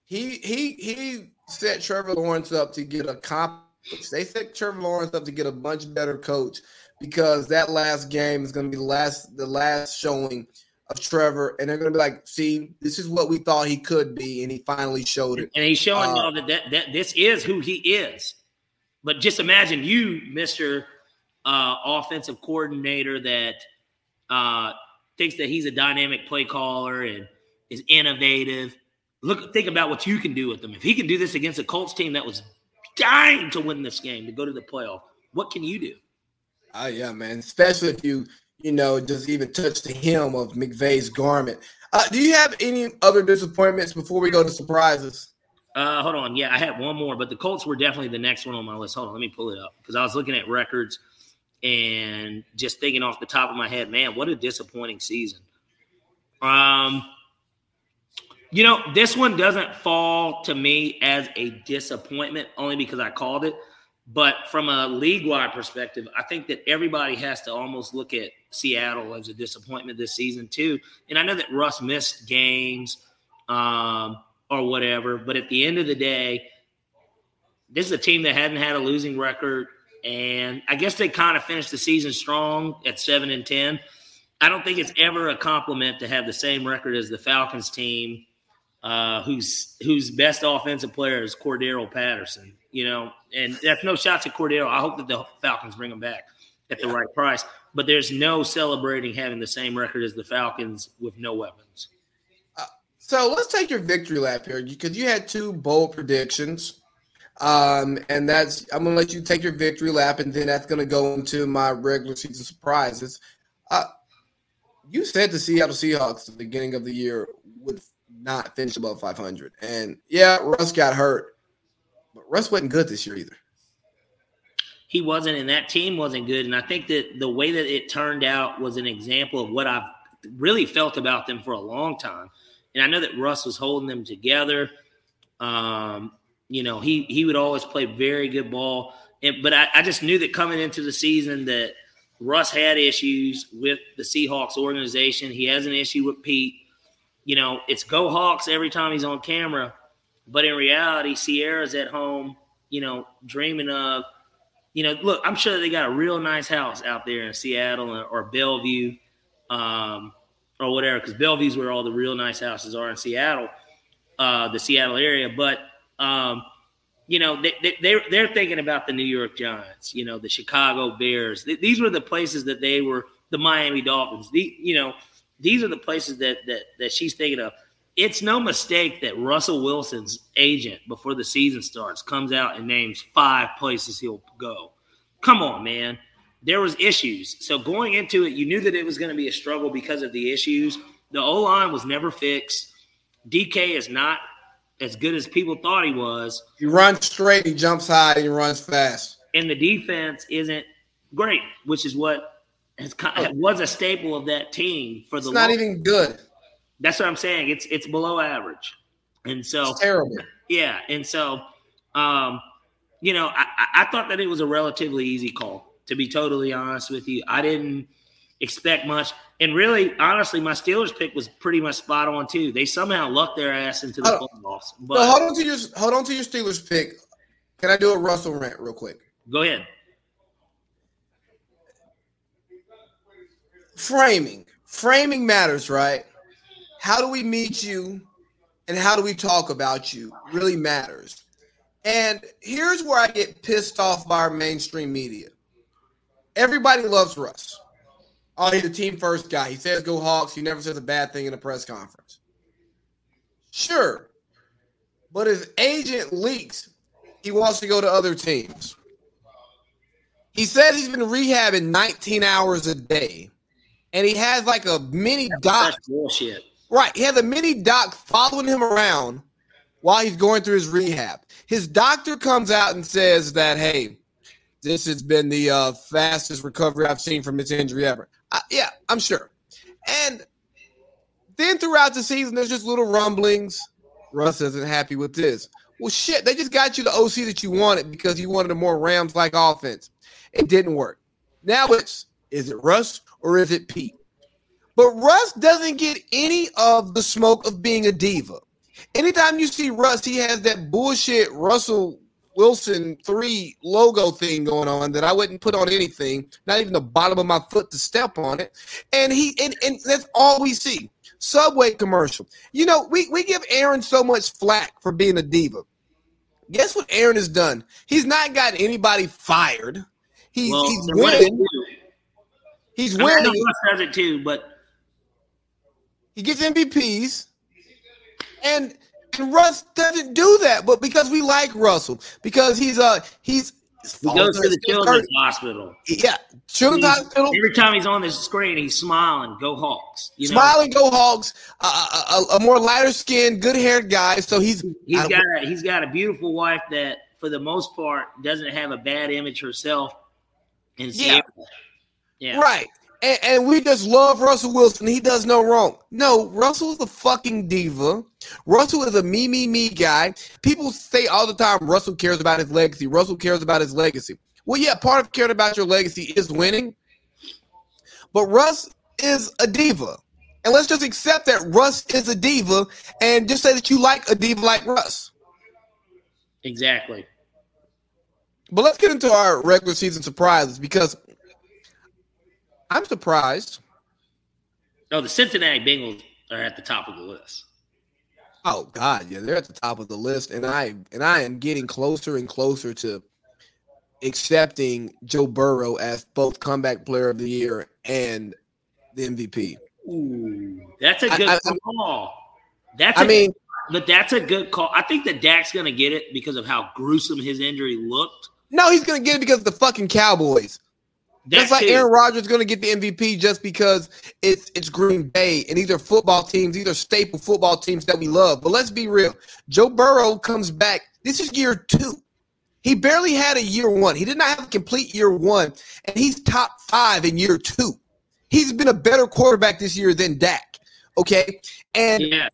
He he he set Trevor Lawrence up to get a comp. They set Trevor Lawrence up to get a much better coach because that last game is going to be the last the last showing of Trevor, and they're going to be like, "See, this is what we thought he could be, and he finally showed it." And he's showing Uh, y'all that, that that this is who he is. But just imagine you, Mister uh, Offensive Coordinator, that uh, thinks that he's a dynamic play caller and is innovative. Look, think about what you can do with them. If he can do this against a Colts team that was dying to win this game to go to the playoff, what can you do? Oh yeah, man. Especially if you you know just even touch the hem of McVay's garment. Uh, do you have any other disappointments before we go to surprises? Uh, hold on. Yeah, I had one more, but the Colts were definitely the next one on my list. Hold on, let me pull it up because I was looking at records and just thinking off the top of my head, man, what a disappointing season. Um, you know, this one doesn't fall to me as a disappointment only because I called it. But from a league wide perspective, I think that everybody has to almost look at Seattle as a disappointment this season, too. And I know that Russ missed games um, or whatever, but at the end of the day, this is a team that hadn't had a losing record. And I guess they kind of finished the season strong at 7 and 10. I don't think it's ever a compliment to have the same record as the Falcons team, uh, whose whose best offensive player is Cordarrelle Patterson. You know, and that's no shots at Cordarrelle. I hope that the Falcons bring him back at the right price. But there's no celebrating having the same record as the Falcons with no weapons. So let's take your victory lap here because you had two bold predictions. Um, and that's I'm gonna let you take your victory lap, and then that's gonna go into my regular season surprises. Uh, you said the Seattle Seahawks at the beginning of the year would not finish above 500, and yeah, Russ got hurt, but Russ wasn't good this year either. he wasn't, and that team wasn't good. And I think that the way that it turned out was an example of what I've really felt about them for a long time. And I know that Russ was holding them together. Um, you know, he he would always play very good ball. And, but I, I just knew that coming into the season that Russ had issues with the Seahawks organization. He has an issue with Pete. You know, it's go Hawks every time he's on camera. But in reality, Ciara's at home, you know, dreaming of, you know, look, I'm sure they got a real nice house out there in Seattle or, or Bellevue um, or whatever, because Bellevue's where all the real nice houses are in Seattle, uh, the Seattle area. But, um, you know, they, they, they're, they're thinking about the New York Giants, you know, the Chicago Bears. These were the places that they were, the Miami Dolphins. The, you know, these are the places that, that, that she's thinking of it's no mistake that Russell Wilson's agent before the season starts comes out and names five places he'll go. Come on, man. There was issues. So going into it, you knew that it was going to be a struggle because of the issues. The O line was never fixed. DK is not as good as people thought he was. He runs straight, he jumps high, he runs fast. And the defense isn't great, which is what has, was a staple of that team for the. It's not long- even good. That's what I'm saying. It's it's below average, and so it's terrible. Yeah, and so, um, you know, I, I thought that it was a relatively easy call. To be totally honest with you, I didn't expect much. And really, honestly, my Steelers pick was pretty much spot on too. They somehow lucked their ass into the oh, playoffs. But no, hold on to your hold on to your Steelers pick. Can I do a Russell rant real quick? Go ahead. Framing. Framing matters, right? how do we meet you and how do we talk about you really matters. And here's where I get pissed off by our mainstream media. Everybody loves Russ. Oh, he's a team first guy. He says go Hawks. He never says a bad thing in a press conference. Sure. But his agent leaks he wants to go to other teams. He says he's been rehabbing 19 hours a day. And he has like a mini doc. That's bullshit. Right. He has a mini doc following him around while he's going through his rehab. His doctor comes out and says that, hey, this has been the uh, fastest recovery I've seen from this injury ever. Uh, yeah, I'm sure. And then throughout the season, there's just little rumblings. Russ isn't happy with this. Well, shit, they just got you the OC that you wanted because you wanted a more Rams like offense. It didn't work. Now it's is it Russ or is it Pete? But Russ doesn't get any of the smoke of being a diva. Anytime you see Russ, he has that bullshit Russell Wilson 3 logo thing going on that I wouldn't put on anything, not even the bottom of my foot to step on it. And he and, and that's all we see. Subway commercial. You know, we, we give Aaron so much flack for being a diva. Guess what Aaron has done? He's not gotten anybody fired. He's, well, he's winning. He's winning. I know Russ does it too, but he gets MVPs, and and Russ doesn't do that. But because we like Russell, because he's uh he's he goes to the children's hospital. Yeah, children's he's, hospital. Every time he's on the screen, he's smiling. Go Hawks! You know? Smiling, go Hawks! Uh, a, a, more lighter skinned, good haired guy. So he's he's got a, he's got a beautiful wife that, for the most part, doesn't have a bad image herself. And yeah. yeah, right and, and, we just love Russell Wilson. He does no wrong. No, Russell's a fucking diva. Russell is a me, me, me guy. People say all the time Russell cares about his legacy. Russell cares about his legacy. Well, yeah, part of caring about your legacy is winning. But Russ is a diva. And let's just accept that Russ is a diva and just say that you like a diva like Russ. Exactly. But let's get into our regular season surprises because I'm surprised. No, the Cincinnati Bengals are at the top of the list. Oh God, yeah, they're at the top of the list, and I and I am getting closer and closer to accepting Joe Burrow as both comeback player of the year and the MVP. Ooh, that's a good I, I, call. That's I mean, but that's a good call. I think that Dak's gonna get it because of how gruesome his injury looked. No, he's gonna get it because of the fucking Cowboys. That's like Aaron Rodgers going to get the MVP just because it's it's Green Bay and these are football teams, these are staple football teams that we love. But let's be real. Joe Burrow comes back. This is year two. He barely had a year one. He did not have a complete year one, and he's top five in year two. He's been a better quarterback this year than Dak. Okay, and yeah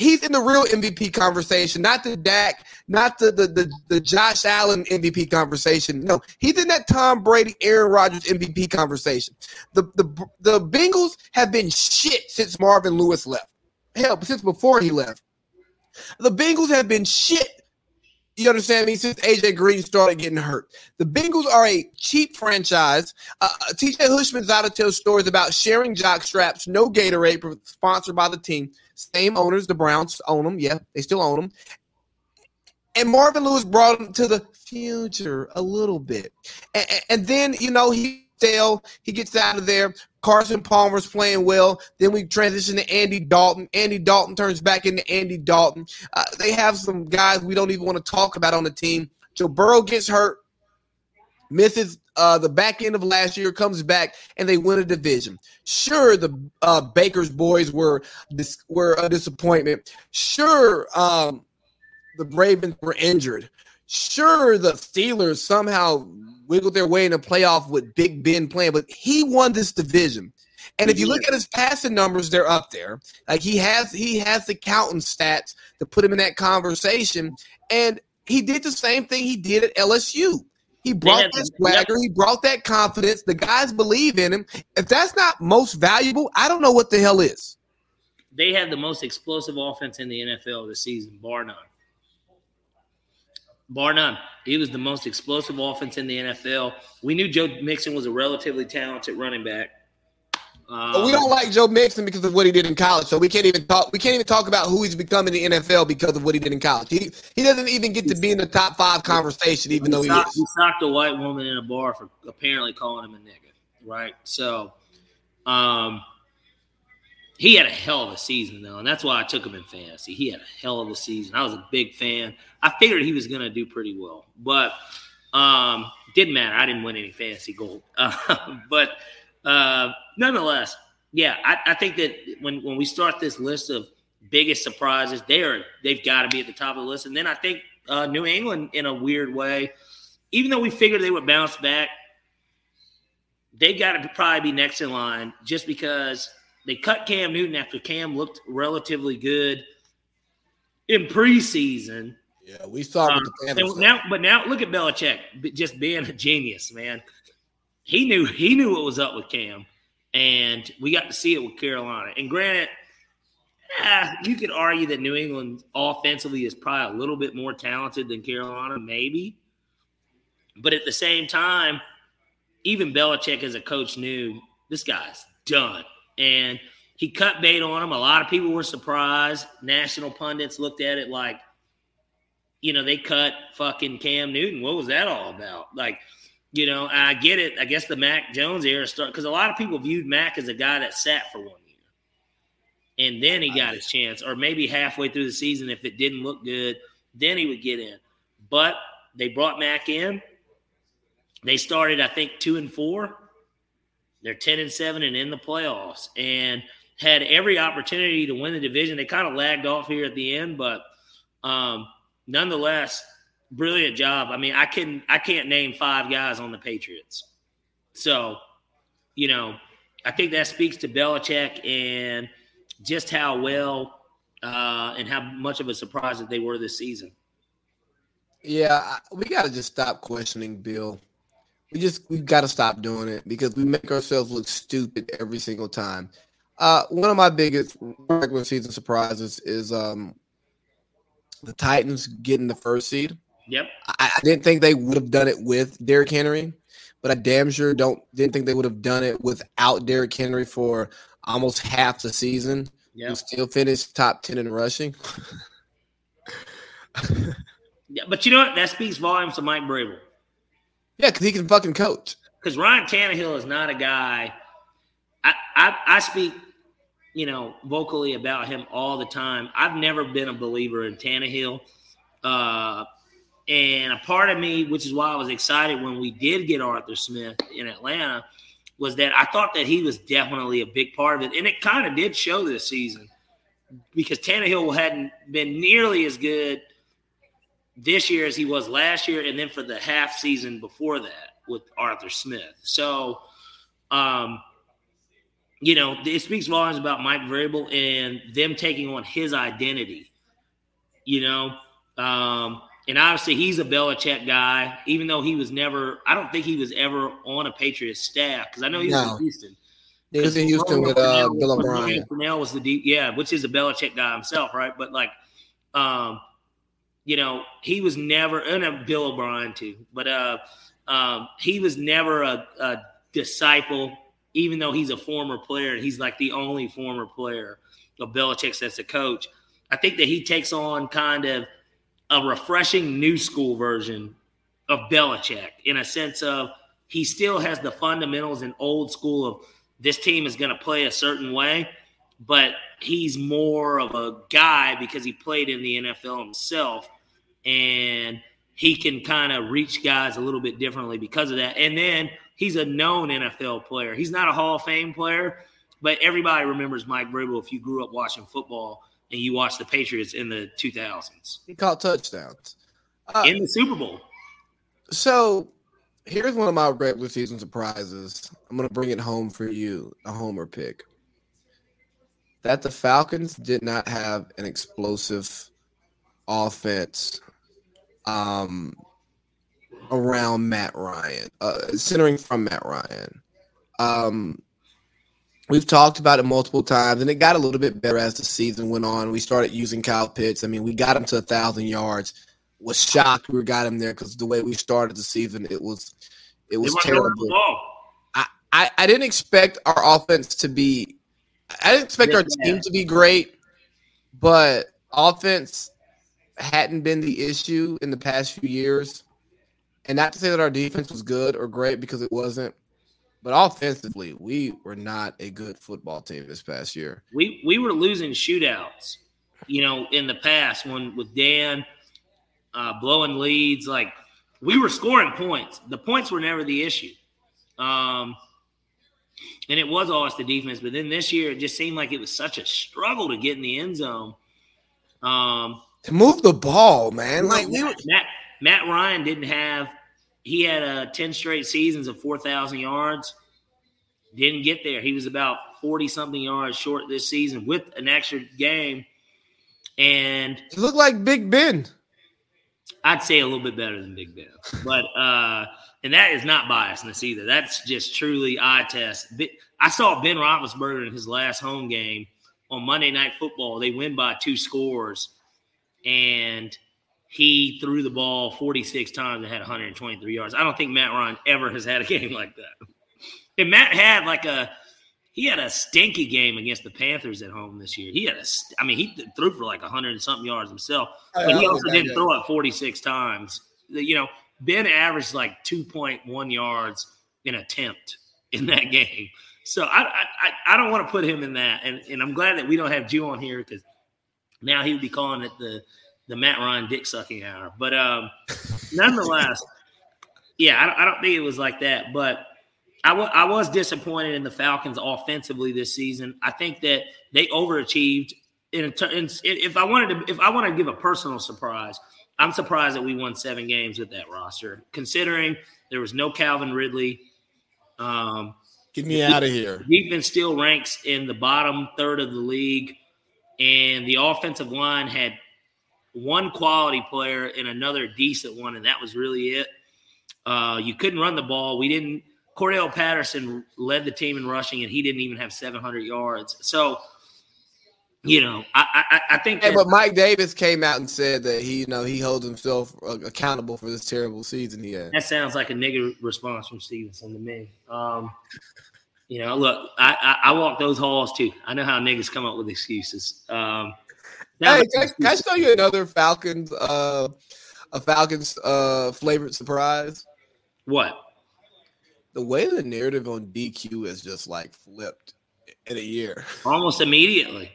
he's in the real MVP conversation, not the Dak, not the, the the the, Josh Allen MVP conversation. No, he's in that Tom Brady, Aaron Rodgers MVP conversation. The the the Bengals have been shit since Marvin Lewis left. Hell, since before he left. The Bengals have been shit. You understand me? Since AJ Green started getting hurt, the Bengals are a cheap franchise. Uh, TJ Hushman's out to tell stories about sharing jock straps, no Gatorade, sponsored by the team. Same owners, the Browns own them. Yeah, they still own them. And Marvin Lewis brought him to the future a little bit. And, and then, you know, he stale. He gets out of there. Carson Palmer's playing well. Then we transition to Andy Dalton. Andy Dalton turns back into Andy Dalton. Uh, they have some guys we don't even want to talk about on the team. Joe Burrow gets hurt, misses uh, the back end of last year, comes back, and they win a division. Sure, the uh, Baker's boys were dis- were a disappointment. Sure, um, the Ravens were injured. Sure, the Steelers somehow wiggled their way in a playoff with Big Ben playing, but he won this division. And if you look at his passing numbers, they're up there. Like he has he has the counting stats to put him in that conversation. And he did the same thing he did at LSU. He brought that swagger, he brought that confidence. The guys believe in him. If that's not most valuable, I don't know what the hell is. They have the most explosive offense in the NFL this season, bar none bar none. He was the most explosive offense in the NFL. We knew Joe Mixon was a relatively talented running back. Um, we don't like Joe Mixon because of what he did in college, so we can't even talk. We can't even talk about who he's becoming in the NFL because of what he did in college. He he doesn't even get to be in the top five conversation, even though he, socked, he socked a white woman in a bar for apparently calling him a nigga, right? So, um, he had a hell of a season though, and that's why I took him in fantasy. He had a hell of a season. I was a big fan. I figured he was going to do pretty well, but um, didn't matter. I didn't win any fantasy gold, [laughs] uh, but uh, nonetheless, yeah, I, I, think that when when we start this list of biggest surprises, they are they've got to be at the top of the list. And then I think uh, New England, in a weird way, even though we figured they would bounce back, they got to probably be next in line just because they cut Cam Newton after Cam looked relatively good in preseason. Yeah, we saw um, the now, but now look at Belichick, just being a genius, man. He knew he knew what was up with Cam, and we got to see it with Carolina. And granted, eh, you could argue that New England offensively is probably a little bit more talented than Carolina, maybe. But at the same time, even Belichick as a coach knew this guy's done and he cut bait on him. A lot of people were surprised. National pundits looked at it like, you know, they cut fucking Cam Newton. What was that all about? Like, you know, I get it. I guess the Mac Jones era started because a lot of people viewed Mac as a guy that sat for one year, and then he got his chance, or maybe halfway through the season, if it didn't look good, then he would get in. But they brought Mac in. They started, I think, two and four they're 10 and 7 and in the playoffs and had every opportunity to win the division. They kind of lagged off here at the end, but um, nonetheless, brilliant job. I mean, I can I can't name five guys on the Patriots. So, you know, I think that speaks to Belichick and just how well uh, and how much of a surprise that they were this season. Yeah, we got to just stop questioning Bill we just we got to stop doing it because we make ourselves look stupid every single time. Uh, one of my biggest regular season surprises is um, the Titans getting the first seed. Yep. I, I didn't think they would have done it with Derrick Henry, but I damn sure don't didn't think they would have done it without Derrick Henry for almost half the season. Yeah. Still finished top ten in rushing. [laughs] yeah, but you know what? That speaks volumes to Mike Vrabel. Yeah, because he can fucking coach. Because Ryan Tannehill is not a guy. I, I I speak, you know, vocally about him all the time. I've never been a believer in Tannehill. Uh, and a part of me, which is why I was excited when we did get Arthur Smith in Atlanta, was that I thought that he was definitely a big part of it. And it kind of did show this season because Tannehill hadn't been nearly as good this year as he was last year, and then for the half season before that with Arthur Smith. So, um, you know, it speaks volumes about Mike Vrabel and them taking on his identity. You know, um, and obviously he's a Belichick guy, even though he was never. I don't think he was ever on a Patriots staff because I know he was no. in Houston. He was in Houston with uh, Bill O'Brien. Crennel was the deep, yeah, which is a Belichick guy himself, right? But like Um, you know, he was never, and Bill O'Brien too, but uh, um, he was never a, a disciple, even though he's a former player. He's like the only former player of Belichick's as a coach. I think that he takes on kind of a refreshing new school version of Belichick in a sense of he still has the fundamentals and old school of this team is going to play a certain way, but he's more of a guy because he played in the NFL himself and he can kind of reach guys a little bit differently because of that. And then he's a known NFL player. He's not a Hall of Fame player, but everybody remembers Mike Vrabel if you grew up watching football and you watched the Patriots in the 2000s. He caught touchdowns uh, in the Super Bowl. So here's one of my regular season surprises. I'm going to bring it home for you, a homer pick. That the Falcons did not have an explosive offense um, around Matt Ryan, uh, centering from Matt Ryan. Um, we've talked about it multiple times, and it got a little bit better as the season went on. We started using Kyle Pitts. I mean, we got him to a thousand yards. Was shocked we got him there because the way we started the season, it was it was terrible. I, I, I didn't expect our offense to be. I didn't expect yeah, our team to be great, but offense hadn't been the issue in the past few years. And not to say that our defense was good or great because it wasn't, but offensively, we were not a good football team this past year. We we were losing shootouts, you know, in the past when with Dan uh, blowing leads, like we were scoring points. The points were never the issue. Um, and it was always the defense. But then this year, it just seemed like it was such a struggle to get in the end zone. Um, to move the ball, man. Like Matt, Matt, Matt Ryan didn't have. He had uh, ten straight seasons of four thousand yards. Didn't get there. He was about forty something yards short this season with an extra game. And he looked like Big Ben. I'd say a little bit better than Big Ben, but uh, and that is not biasness either. That's just truly eye test. I saw Ben Roethlisberger in his last home game on Monday Night Football. They win by two scores and he threw the ball 46 times and had 123 yards. I don't think Matt Ryan ever has had a [laughs] game like that. And Matt had like a he had a stinky game against the Panthers at home this year. He had a, I mean, he threw for like 100 and something yards himself, but he also didn't throw it 46 times. You know, Ben averaged like 2.1 yards in attempt in that game. So I, I, I don't want to put him in that. And, and I'm glad that we don't have Jew on here because now he would be calling it the the Matt Ryan dick sucking hour. But um, nonetheless, yeah, I don't, I don't think it was like that. But I, w- I was disappointed in the Falcons offensively this season. I think that they overachieved. In, in, if I wanted to, if I want to give a personal surprise, I'm surprised that we won seven games with that roster, considering there was no Calvin Ridley. Um, Get me out of here. Defense still ranks in the bottom third of the league and the offensive line had one quality player and another decent one, and that was really it. Uh, you couldn't run the ball. We didn't. Cordarrelle Patterson led the team in rushing, and he didn't even have 700 yards. So, you know, I I, I think. Hey, but Mike Davis came out and said that he, you know, he holds himself accountable for this terrible season he had. That sounds like a nigga response from Stevenson to me. Um, you know, look, I, I, I, walk those halls too. I know how niggas come up with excuses. Um, hey, can I, can I, show you another Falcons, uh, a Falcons uh, flavored surprise? What? The way the narrative on DQ is just like flipped in a year, almost immediately.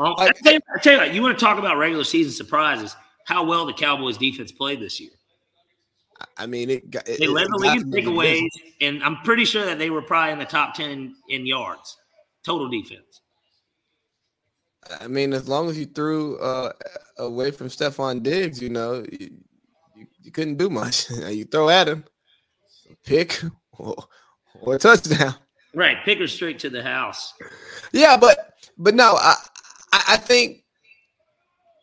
I, tell you, I tell you what, you want to talk about regular season surprises? How well the Cowboys defense played this year. I mean, it, it they led the league in takeaways, and I'm pretty sure that they were probably in the top ten in, in yards total defense. I mean, as long as you threw uh, away from Stefon Diggs, you know, you, you, you couldn't do much. [laughs] you throw at him, pick [laughs] or, or touchdown. Right, pick her straight to the house. Yeah, but but no, I I think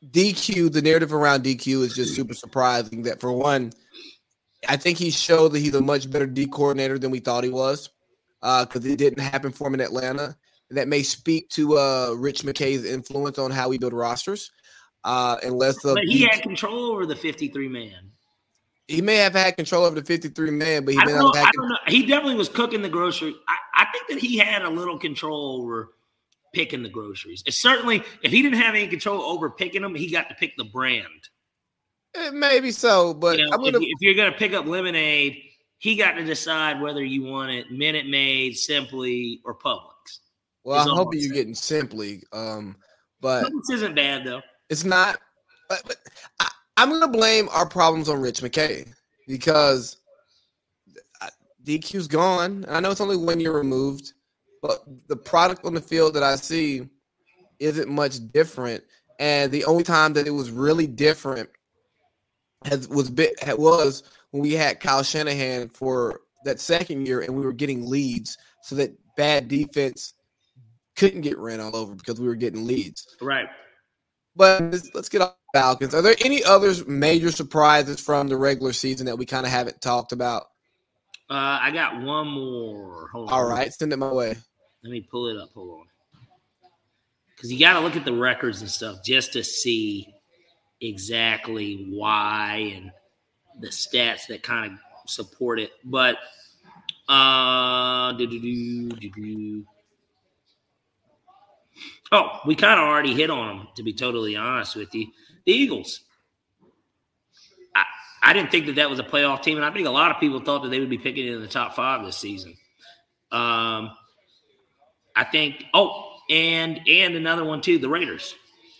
DQ, the narrative around DQ is just super surprising. That for one, I think he showed that he's a much better D coordinator than we thought he was because uh, it didn't happen for him in Atlanta. That may speak to uh, Rich McKay's influence on how we build rosters. Uh, unless the but he had control over the 53 man. He may have had control over the 53 man, but he I don't, know, have I don't know. He definitely was cooking the grocery. I, I think that he had a little control over picking the groceries. It's certainly, if he didn't have any control over picking them, he got to pick the brand. Eh, maybe so, but You know, I'm gonna. if, if you're going to pick up lemonade, he got to decide whether you want it Minute Maid, Simply, or Publix. Well, I'm hoping you're saying. getting simply, um, but this isn't bad though. it's not. But, but I, I'm gonna blame our problems on Rich McKay because uh, DQ's gone. I know it's only one year removed, but the product on the field that I see isn't much different. And the only time that it was really different has was bit was when we had Kyle Shanahan for that second year, and we were getting leads, so that bad defense couldn't get ran all over because we were getting leads. Right. But let's, get off Falcons. Are there any other major surprises from the regular season that we kind of haven't talked about? Uh, I got one more. Hold on. All right, send it my way. Let me pull it up. Hold on. Because you got to look at the records and stuff just to see exactly why and the stats that kind of support it. But uh. Oh, we kind of already hit on them. To be totally honest with you, the Eagles. I, I didn't think that that was a playoff team, and I think a lot of people thought that they would be picking in the top five this season. Um, I think. Oh, and and another one too, the Raiders.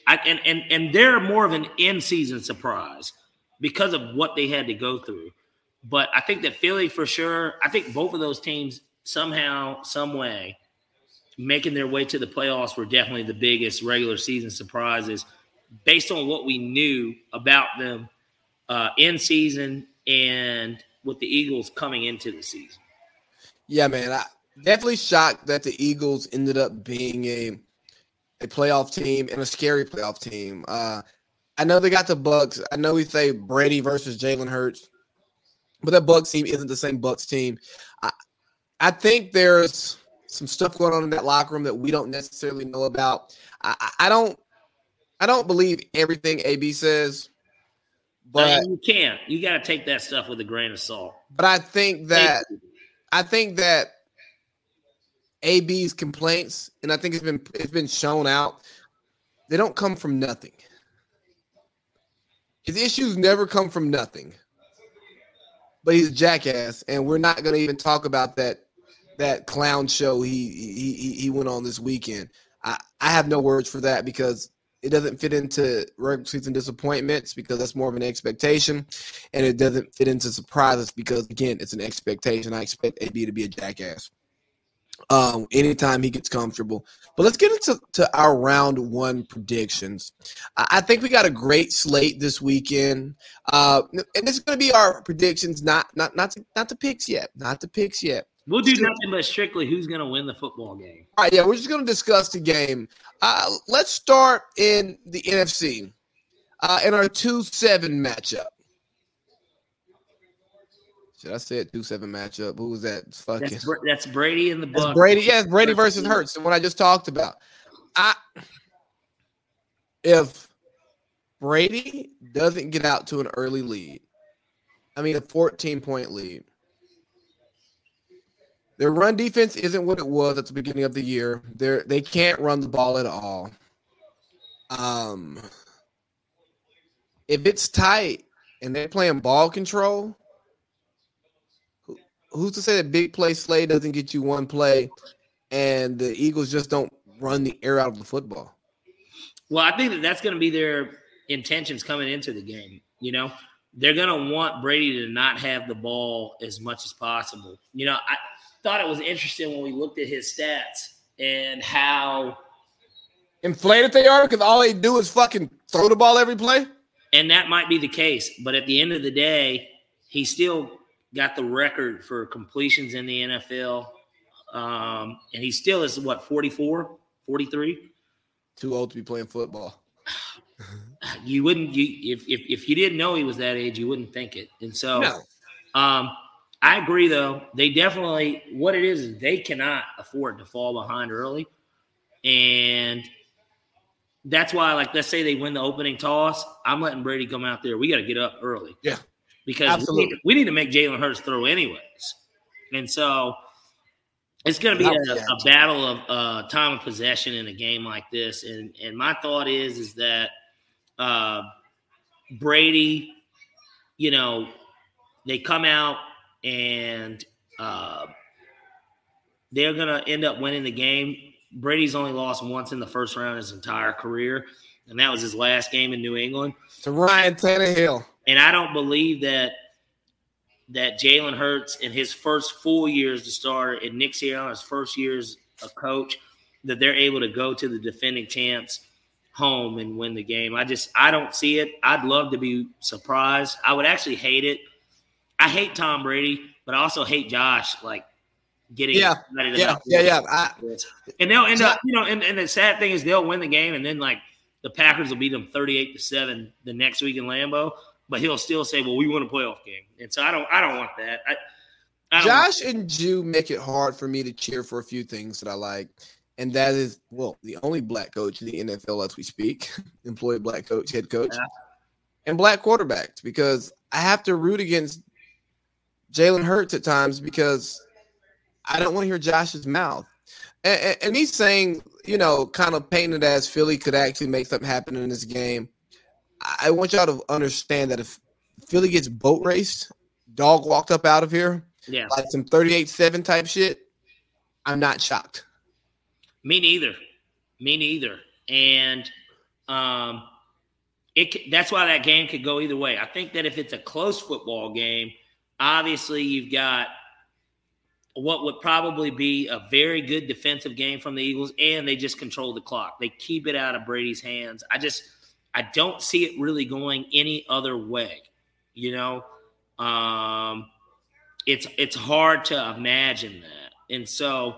I, and and and they're more of an in-season surprise because of what they had to go through. But I think that Philly for sure. I think both of those teams somehow, some way, making their way to the playoffs were definitely the biggest regular season surprises, based on what we knew about them uh, in season and with the Eagles coming into the season. Yeah, man. I definitely shocked that the Eagles ended up being a a playoff team and a scary playoff team. Uh, I know they got the Bucs. I know we say Brady versus Jalen Hurts, but that Bucs team isn't the same Bucs team. I, I think there's some stuff going on in that locker room that we don't necessarily know about. I, I- don't. I don't believe everything AB says, But but you can't. You got to take that stuff with a grain of salt. but I think that I think that AB's complaints, and I think it's been it's been shown out, they don't come from nothing. His issues never come from nothing. But he's a jackass, and we're not going to even talk about that that clown show he he he- went on this weekend. I I have no words for that because it doesn't fit into regular season disappointments because that's more of an expectation, and it doesn't fit into surprises because again it's an expectation. I expect AB to be a jackass um, anytime he gets comfortable. But let's get into to our round one predictions. I, I think we got a great slate this weekend, uh, and this is going to be our predictions, not not not to, not the picks yet, not the picks yet. We'll do nothing but strictly who's going to win the football game. All right, yeah, we're just going to discuss the game. Uh, let's start in the NFC uh, in our two seven matchup. Should I say it two seven matchup? Who was that? Fucking. That's, that's Brady and the Bucs. Brady. Yeah, Brady versus Hurts, the one I just talked about. I if Brady doesn't get out to an early lead, I mean a 14 point lead. Their run defense isn't what it was at the beginning of the year. They're they can't run the ball at all. Um if it's tight and they're playing ball control, who- who's to say that big play Slay doesn't get you one play and the Eagles just don't run the air out of the football? Well, I think that that's going to be their intentions coming into the game. You know, they're going to want Brady to not have the ball as much as possible. You know, I thought it was interesting when we looked at his stats and how, Inflated they are because all they do is fucking throw the ball every play. and that might be the case, but at the end of the day, he still got the record for completions in the NFL. Um, and he still is what, 44, 43? Too old to be playing football. [sighs] You wouldn't, you, if, if, if you didn't know he was that age, you wouldn't think it. And so, No. Um, I agree, though. They definitely what it is is they cannot afford to fall behind early, and that's why, like, let's say they win the opening toss, I'm letting Brady come out there. We got to get up early. Yeah. Because we Absolutely. need, we need to make Jalen Hurts throw anyways. And so it's going to be a, a battle of uh, time of possession in a game like this. And and my thought is is that uh, Brady, you know, they come out and uh, they're going to end up winning the game. Brady's only lost once in the first round his entire career, and that was his last game in New England. To Ryan Tannehill. And I don't believe that that Jalen Hurts in his first full year as the starter and Nick Sirianni his first year as a coach that they're able to go to the defending champs home and win the game. I just I don't see it. I'd love to be surprised. I would actually hate it. I hate Tom Brady, but I also hate Josh like getting Yeah, Yeah, yeah, yeah. I. And they'll end up, you know, and, and the sad thing is they'll win the game and then like the Packers will beat them 38 to 7 the next week in Lambeau, but he'll still say, Well, we won a playoff game. And so I don't I don't want that. I, I Josh and Jew make it hard for me to cheer for a few things that I like. And that is, well, the only black coach in the NFL as we speak, [laughs] employed black coach, head coach, Yeah. and black quarterbacks because I have to root against Jalen Hurts at times because I don't want to hear Josh's mouth. And, and, he's saying, you know, kind of painted as Philly could actually make something happen in this game. I I want y'all to understand that if Philly gets boat raced, dog walked up out of here, yeah. like some 38-7 type shit, I'm not shocked. Me neither. Me neither. And um, it that's why that game could go either way. I think that if it's a close football game, obviously you've got what would probably be a very good defensive game from the Eagles, and they just control the clock. They keep it out of Brady's hands. I just I don't see it really going any other way. You know, um, it's it's hard to imagine that, and so.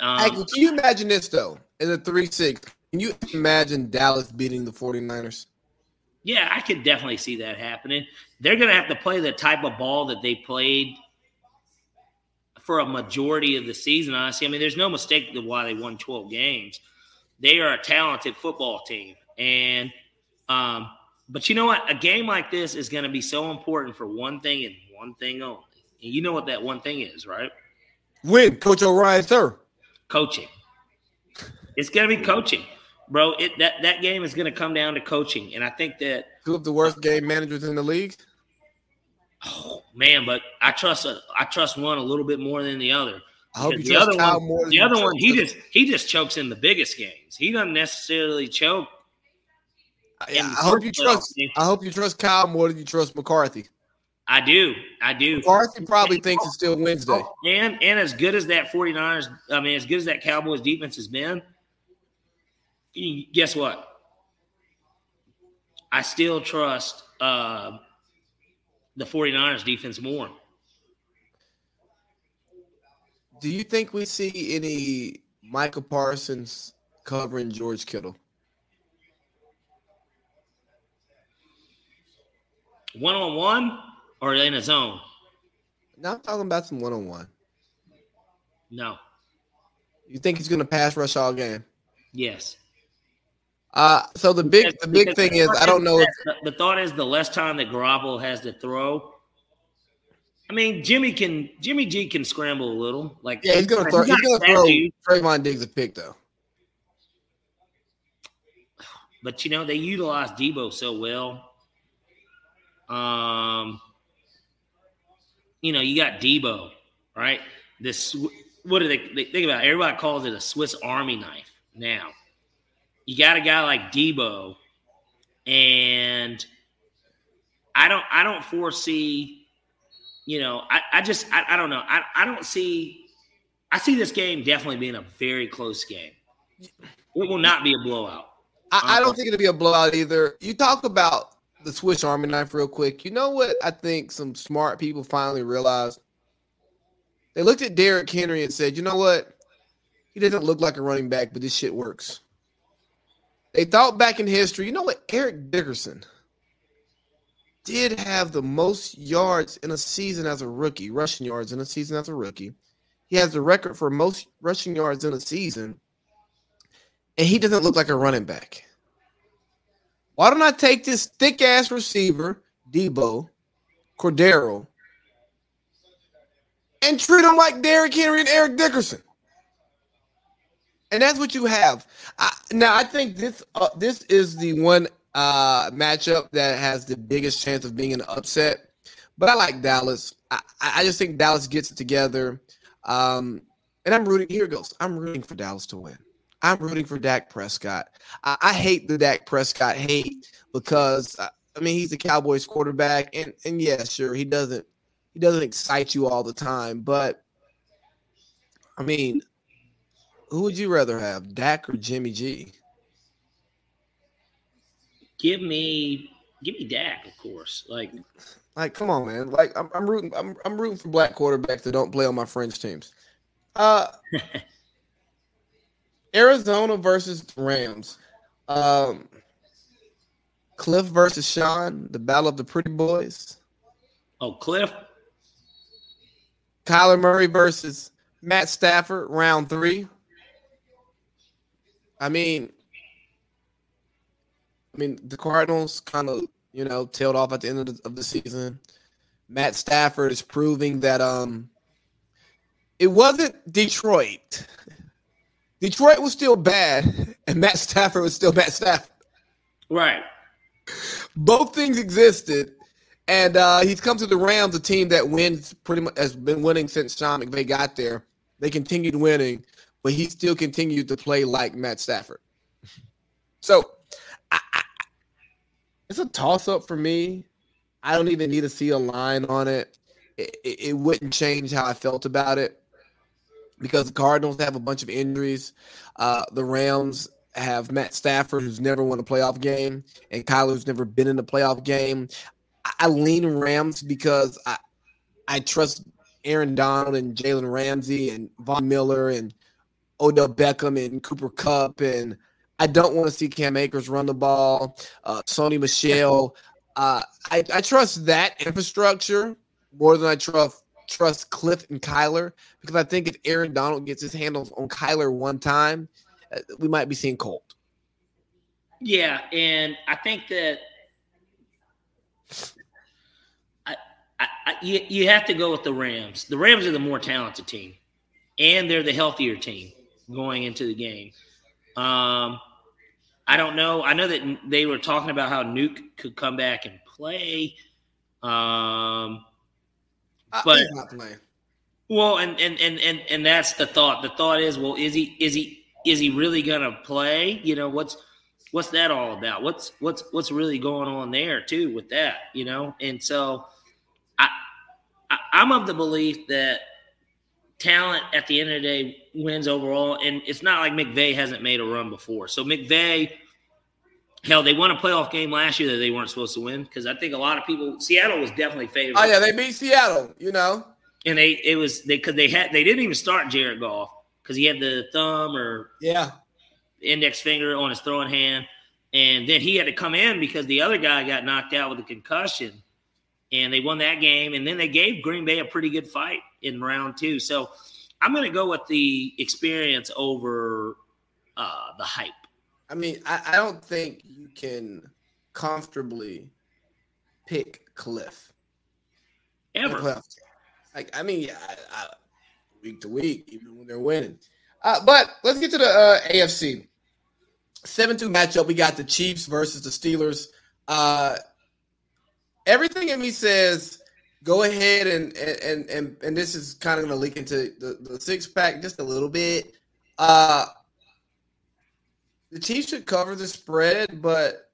Um, Hey, can you imagine this though? In the 3-6, can you imagine Dallas beating the 49ers? Yeah, I could definitely see that happening. They're going to have to play the type of ball that they played for a majority of the season, honestly. I mean, there's no mistake why they won 12 games. They are a talented football team. And, um, but you know what? A game like this is going to be so important for one thing and one thing only. And you know what that one thing is, right? Win, Coach O'Ryan, sir. Coaching. It's going to be coaching. Bro, it that, that game is going to come down to coaching. And I think that Two of the worst game managers in the league. Oh man, but I trust a, I trust one a little bit more than the other. I hope you the trust other Kyle one, more than the other one, he just he just chokes in the biggest games. He doesn't necessarily choke. I, I hope you trust. game. I hope you trust Kyle more than you trust McCarthy. I do, I do. McCarthy probably thinks it's still Wednesday. And and as good as that 49ers, I mean, as good as that Cowboys defense has been, guess what? I still trust uh, the 49ers defense more. Do you think we see any Micah Parsons covering George Kittle? One on one or in a zone? Now I'm talking about some one on one. No. You think he's going to pass rush all game? Yes. Uh so the big the big Because thing is I don't know if The, the thought is the less time that Garoppolo has to throw. I mean, Jimmy can Jimmy G can scramble a little. Like yeah he's going to throw he's going to throw dude, Trevon Diggs a pick though. but you know they utilize Deebo so well. Um, you know you got Deebo, right? This what do they, they think about? it? Everybody calls it a Swiss Army knife now. You got a guy like Deebo, and I don't I don't foresee, you know, I, I just I, I don't know. I, I don't see I see this game definitely being a very close game. It will not be a blowout. I, I don't uh-uh. think it'll be a blowout either. You talk about the Swiss Army knife real quick. You know what I think some smart people finally realized? They looked at Derrick Henry and said, you know what? He doesn't look like a running back, but this shit works. They thought back in history, you know what? Eric Dickerson did have the most yards in a season as a rookie, rushing yards in a season as a rookie. He has the record for most rushing yards in a season. and he doesn't look like a running back. Why don't I take this thick ass receiver, Deebo, Cordarrelle, and treat him like Derrick Henry and Eric Dickerson? And that's what you have. I, now, I think this uh, this is the one uh, matchup that has the biggest chance of being an upset. But I like Dallas. I, I just think Dallas gets it together. Um, and I'm rooting. Here goes. I'm rooting for Dallas to win. I'm rooting for Dak Prescott. I, I hate the Dak Prescott hate because uh, I mean he's the Cowboys quarterback, and and yeah, sure he doesn't he doesn't excite you all the time, but I mean, who would you rather have, Dak or Jimmy G? Give me give me Dak, of course. Like like, come on, man. Like, I'm, I'm rooting. I'm, I'm rooting for black quarterbacks that don't play on my French teams. Uh, [laughs] Arizona versus Rams. Um, Kliff versus Sean, the battle of the pretty boys. Oh, Kliff. Kyler Murray versus Matt Stafford, round three. I mean, I mean, the Cardinals kind of, you know, tailed off at the end of the, of the season. Matt Stafford is proving that um it wasn't Detroit. Detroit was still bad, and Matt Stafford was still Matt Stafford. Right. Both things existed, and uh, he's come to the Rams, a team that wins pretty much has been winning since Sean McVay got there. They continued winning, but he still continued to play like Matt Stafford. So, I, I, it's a toss up for me. I don't even need to see a line on it. It, it. it wouldn't change how I felt about it because the Cardinals have a bunch of injuries. Uh, the Rams have Matt Stafford, who's never won a playoff game, and Kyler's never been in a playoff game. I, I lean Rams because I I trust Aaron Donald and Jalen Ramsey and Von Miller and Odell Beckham and Cooper Kupp, and I don't want to see Cam Akers run the ball. Uh, Sony Michel, Uh, I, I trust that infrastructure more than I trust trust Kliff and Kyler because I think if Aaron Donald gets his handles on Kyler one time, uh, we might be seeing Colt. Yeah, and I think that I, I, you, you have to go with the Rams. The Rams are the more talented team, and they're the healthier team going into the game. Um, I don't know. I know that they were talking about how Nuke could come back and play. Um, but well, and, and and and and that's the thought. The thought is, well, is he is he is he really gonna play? You know, what's what's that all about? What's what's what's really going on there too with that? You know, and so I, I I'm of the belief that talent at the end of the day wins overall. And it's not like McVay hasn't made a run before. So McVay, hell, they won a playoff game last year that they weren't supposed to win because I think a lot of people Seattle was definitely favored. Oh yeah, they beat Seattle, you know. And they it was they because they had they didn't even start Jared Goff because he had the thumb or yeah index finger on his throwing hand. And then he had to come in because the other guy got knocked out with a concussion and they won that game. And then they gave Green Bay a pretty good fight in round two. So I'm going to go with the experience over uh, the hype. I mean, I, I don't think you can comfortably pick Kliff ever. Like, I mean, I, I, week to week, even when they're winning. Uh, but let's get to the uh, AFC. 7 2 matchup. We got the Chiefs versus the Steelers. Uh, everything in me says go ahead and and and and this is kind of going to leak into the, the six pack just a little bit. Uh the Chiefs should cover the spread, but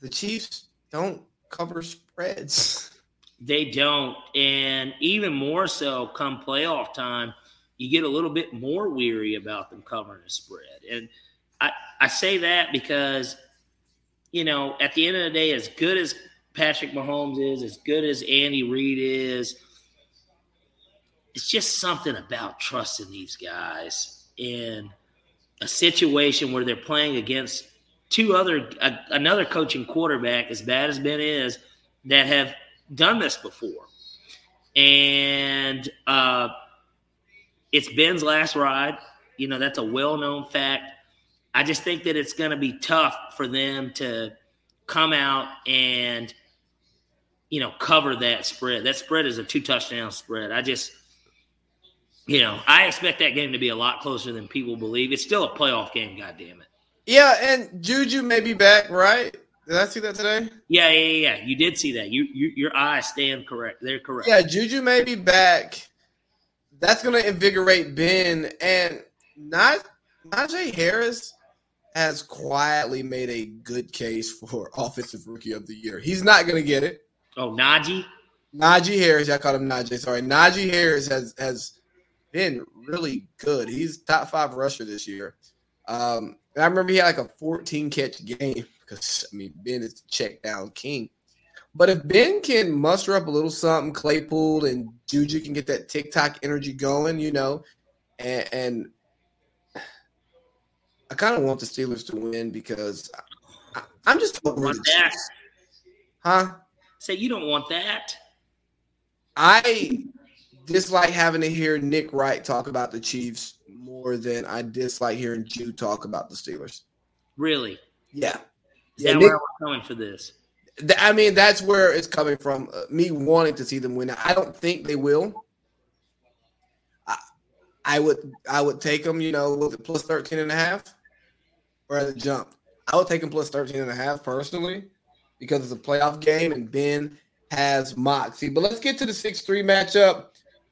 the Chiefs don't cover spreads. They don't, and even more so come playoff time, you get a little bit more weary about them covering the spread. And I I say that because you know, at the end of the day, as good as Patrick Mahomes is, as good as Andy Reid is, it's just something about trusting these guys in a situation where they're playing against two other another coaching quarterback as bad as Ben is that have done this before. And uh, it's Ben's last ride. You know, that's a well known fact. I just think that it's going to be tough for them to come out and you know cover that spread. That spread is a two touchdown spread. I just you know, I expect that game to be a lot closer than people believe. It's still a playoff game, god damn it. Yeah, and Juju may be back, right? Did I see that today? Yeah, yeah, yeah. You did see that. You, you your eyes stand correct. They're correct. Yeah, Juju may be back. That's gonna invigorate Ben and not Najee Harris has quietly made a good case for [laughs] offensive rookie of the year. He's not gonna get it. Oh, Najee. Najee Harris, I called him Najee. Sorry, Najee Harris has has been really good. He's top five rusher this year. Um, I remember he had like a 14 catch game because I mean Ben is the check down king. But if Ben can muster up a little something, Claypool and Juju can get that TikTok energy going, you know, and, and I kind of want the Steelers to win because I, am just over that. Chiefs. Huh? Say you don't want that. I dislike having to hear Nick Wright talk about the Chiefs more than I dislike hearing Jew talk about the Steelers. Really? Yeah. Is yeah, where we're coming for this? I mean, that's where it's coming from. Uh, me wanting to see them win. I don't think they will. I, I would I would take them, you know, with plus 13 and a half or at a jump. I would take them plus 13 and a half personally because it's a playoff game and Ben has moxie. But let's get to the 6-3 matchup.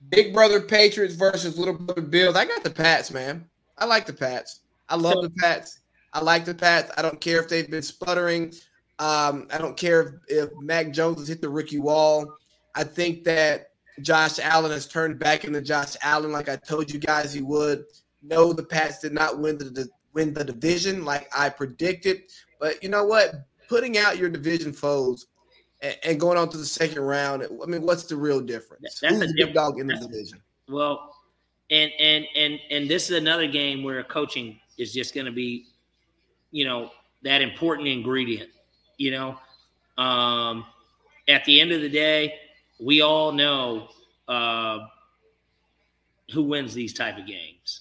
Big brother Patriots versus little brother Bills. I got the Pats, man. I like the Pats. I love the Pats. I like the Pats. I don't care if they've been sputtering. Um, I don't care if, if Mac Jones has hit the rookie wall. I think that Josh Allen has turned back into Josh Allen, like I told you guys he would. No, the Pats did not win the, the win the division like I predicted. But you know what? Putting out your division foes and, and going on to the second round. I mean, what's the real difference? That's Who's a big dog in the division? Well, and and and and this is another game where coaching is just going to be, you know, that important ingredient. You know, um, at the end of the day, we all know uh, who wins these type of games,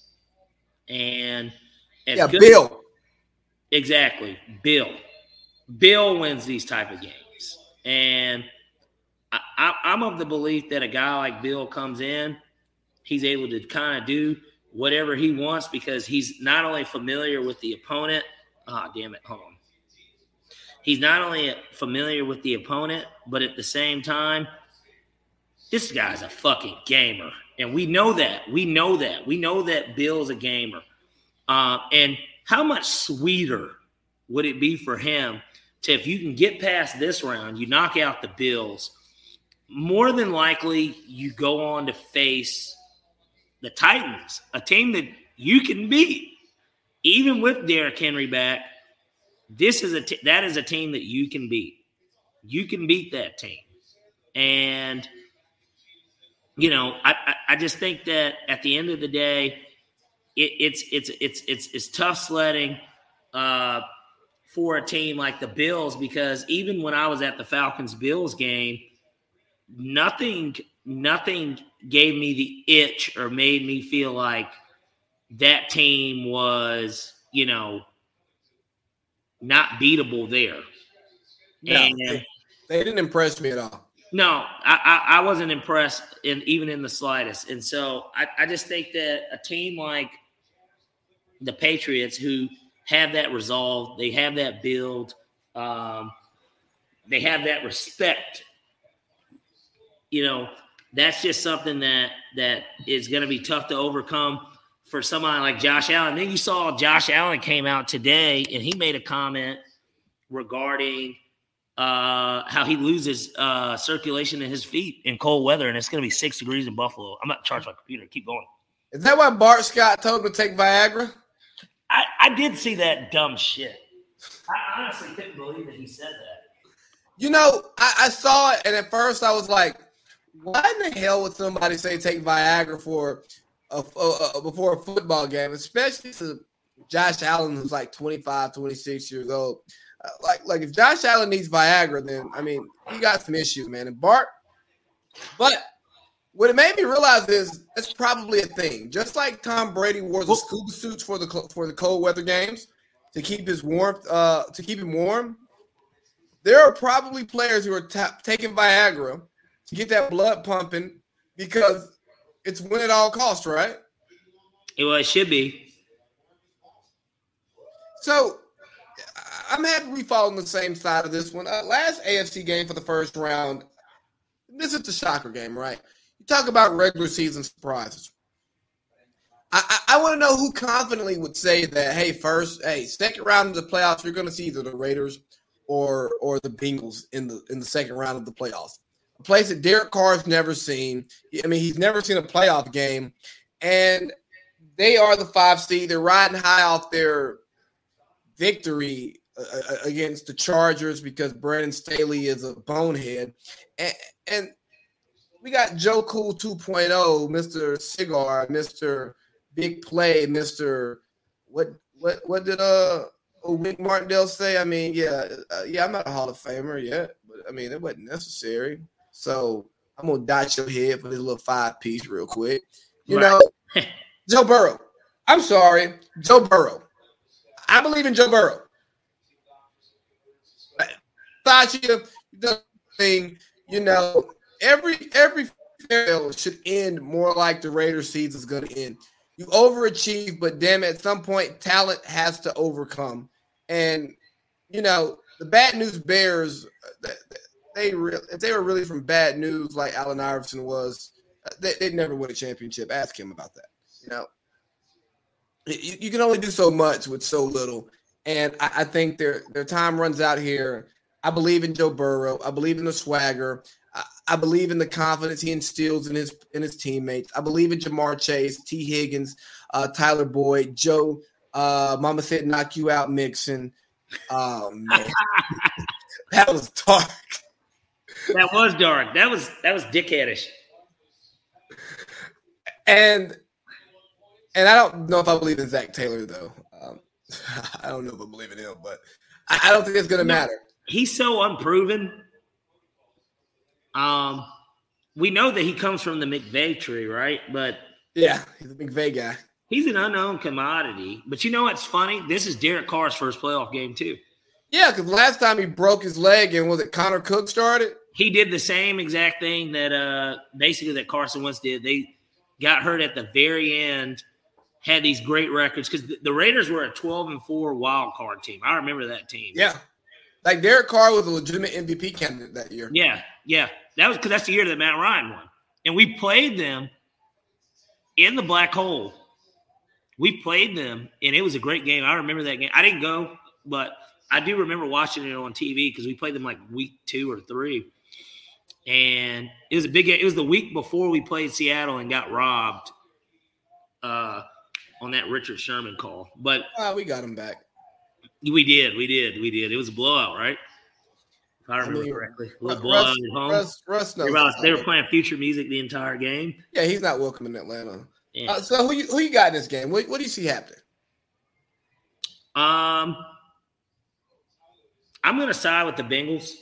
and yeah, good, Bill. Exactly, Bill. Bill wins these type of games. And I, am of the belief that a guy like Bill comes in, he's able to kind of do whatever he wants because he's not only familiar with the opponent. Ah, oh, damn it, hold on. He's not only familiar with the opponent, but at the same time, this guy's a fucking gamer. And we know that. We know that. We know that Bill's a gamer. Uh, and how much sweeter would it be for him to if you can get past this round, you knock out the Bills, more than likely you go on to face the Titans, a team that you can beat. Even with Derrick Henry back, this is a t- that is a team that you can beat. You can beat that team, and you know I, I, I just think that at the end of the day, it, it's it's it's it's it's tough sledding. Uh, for a team like the Bills because even when I was at the Falcons Bills game, nothing nothing gave me the itch or made me feel like that team was, you know, not beatable there. No, and they, they didn't impress me at all. No, I, I, I, wasn't impressed in even in the slightest. And so I, I just think that a team like the Patriots, who have that resolve. They have that build. Um, they have that respect. You know, that's just something that that is going to be tough to overcome for somebody like Josh Allen. Then you saw Josh Allen came out today and he made a comment regarding uh, how he loses uh, circulation in his feet in cold weather, and it's going to be six degrees in Buffalo. I'm not charged my computer. Keep going. Is that why Bart Scott told him to take Viagra? I, I did see that dumb shit. I honestly couldn't believe that he said that. You know, I, I saw it, and at first I was like, "Why in the hell would somebody say take Viagra for a, a, a before a football game, especially to Josh Allen, who's like 25, 26 years old?" Uh, like, like if Josh Allen needs Viagra, then I mean, he got some issues, man. And Bart, but what it made me realize is that's probably a thing. Just like Tom Brady wore the scuba suits for the for the cold weather games, to keep his warmth, uh, to keep him warm. There are probably players who are ta- taking Viagra to get that blood pumping because it's win at all costs, right? Well, it should be. So I'm happy we fall on the same side of this one. Uh, last AFC game for the first round. This is the shocker game, right? You talk about regular season surprises. I, I, I want to know who confidently would say that, hey, first, hey, second round of the playoffs, you're going to see either the Raiders or or the Bengals in the in the second round of the playoffs. A place that Derek Carr's never seen. I mean, he's never seen a playoff game, and they are the five seed. They're riding high off their victory uh, uh, against the Chargers because Brandon Staley is a bonehead, and, and we got Joe Cool 2.0, Mr. Cigar, Mr. Big Play, Mr. What what what did uh Wink Martindale say? I mean, yeah, uh, yeah, I'm not a Hall of Famer yet, but I mean, it wasn't necessary. So I'm gonna dot your head for this little five piece real quick. You right. know, [laughs] Joe Burrow. I'm sorry, Joe Burrow. I believe in Joe Burrow. Sasha, the thing, you know, every every fail should end more like the Raiders season is going to end. You overachieve, but damn, at some point, talent has to overcome. And you know, the bad news Bears, uh, they re- if they were really from bad news like Allen Iverson was, uh, they, would never win a championship. Ask him about that. You know, you, you, can only do so much with so little, and I, I think their their time runs out here. I believe in Joe Burrow. I believe in the swagger. I, I believe in the confidence he instills in his in his teammates. I believe in Ja'Marr Chase, Tee Higgins, uh, Tyler Boyd, Joe. Uh, Mama said, "Knock you out, Mixon." Oh man, [laughs] that was dark. That was dark. That was that was dickheadish. And and I don't know if I believe in Zac Taylor though. Um, [laughs] I don't know if I believe in him, but I, I don't think it's going to matter he's so unproven. Um, we know that he comes from the McVay tree, right? But yeah, he's a McVay guy. He's an unknown commodity. But you know what's funny? This is Derek Carr's first playoff game too. Yeah, because last time he broke his leg and was it Connor Cook started? He did the same exact thing that uh basically that Carson Wentz did. They got hurt at the very end, had these great records because the Raiders were a 12 and 4 wild card team. I remember that team. Yeah. Like Derek Carr was a legitimate MVP candidate that year. Yeah, yeah. That was because that's the year that Matt Ryan won. And we played them in the black hole. We played them, and it was a great game. I remember that game. I didn't go, but I do remember watching it on TV because we played them like week two or three. And it was a big game. It was the week before we played Seattle and got robbed uh, on that Richard Sherman call. But uh, we got him back. We did, we did, we did. It was a blowout, right? If I remember I mean, correctly, a little blowout Russ, at home. Russ, Russ knows about, they were playing future music the entire game. Yeah, he's not welcome in Atlanta. Yeah. Uh, so who you, who you got in this game? What, what do you see happening? Um, I'm going to side with the Bengals,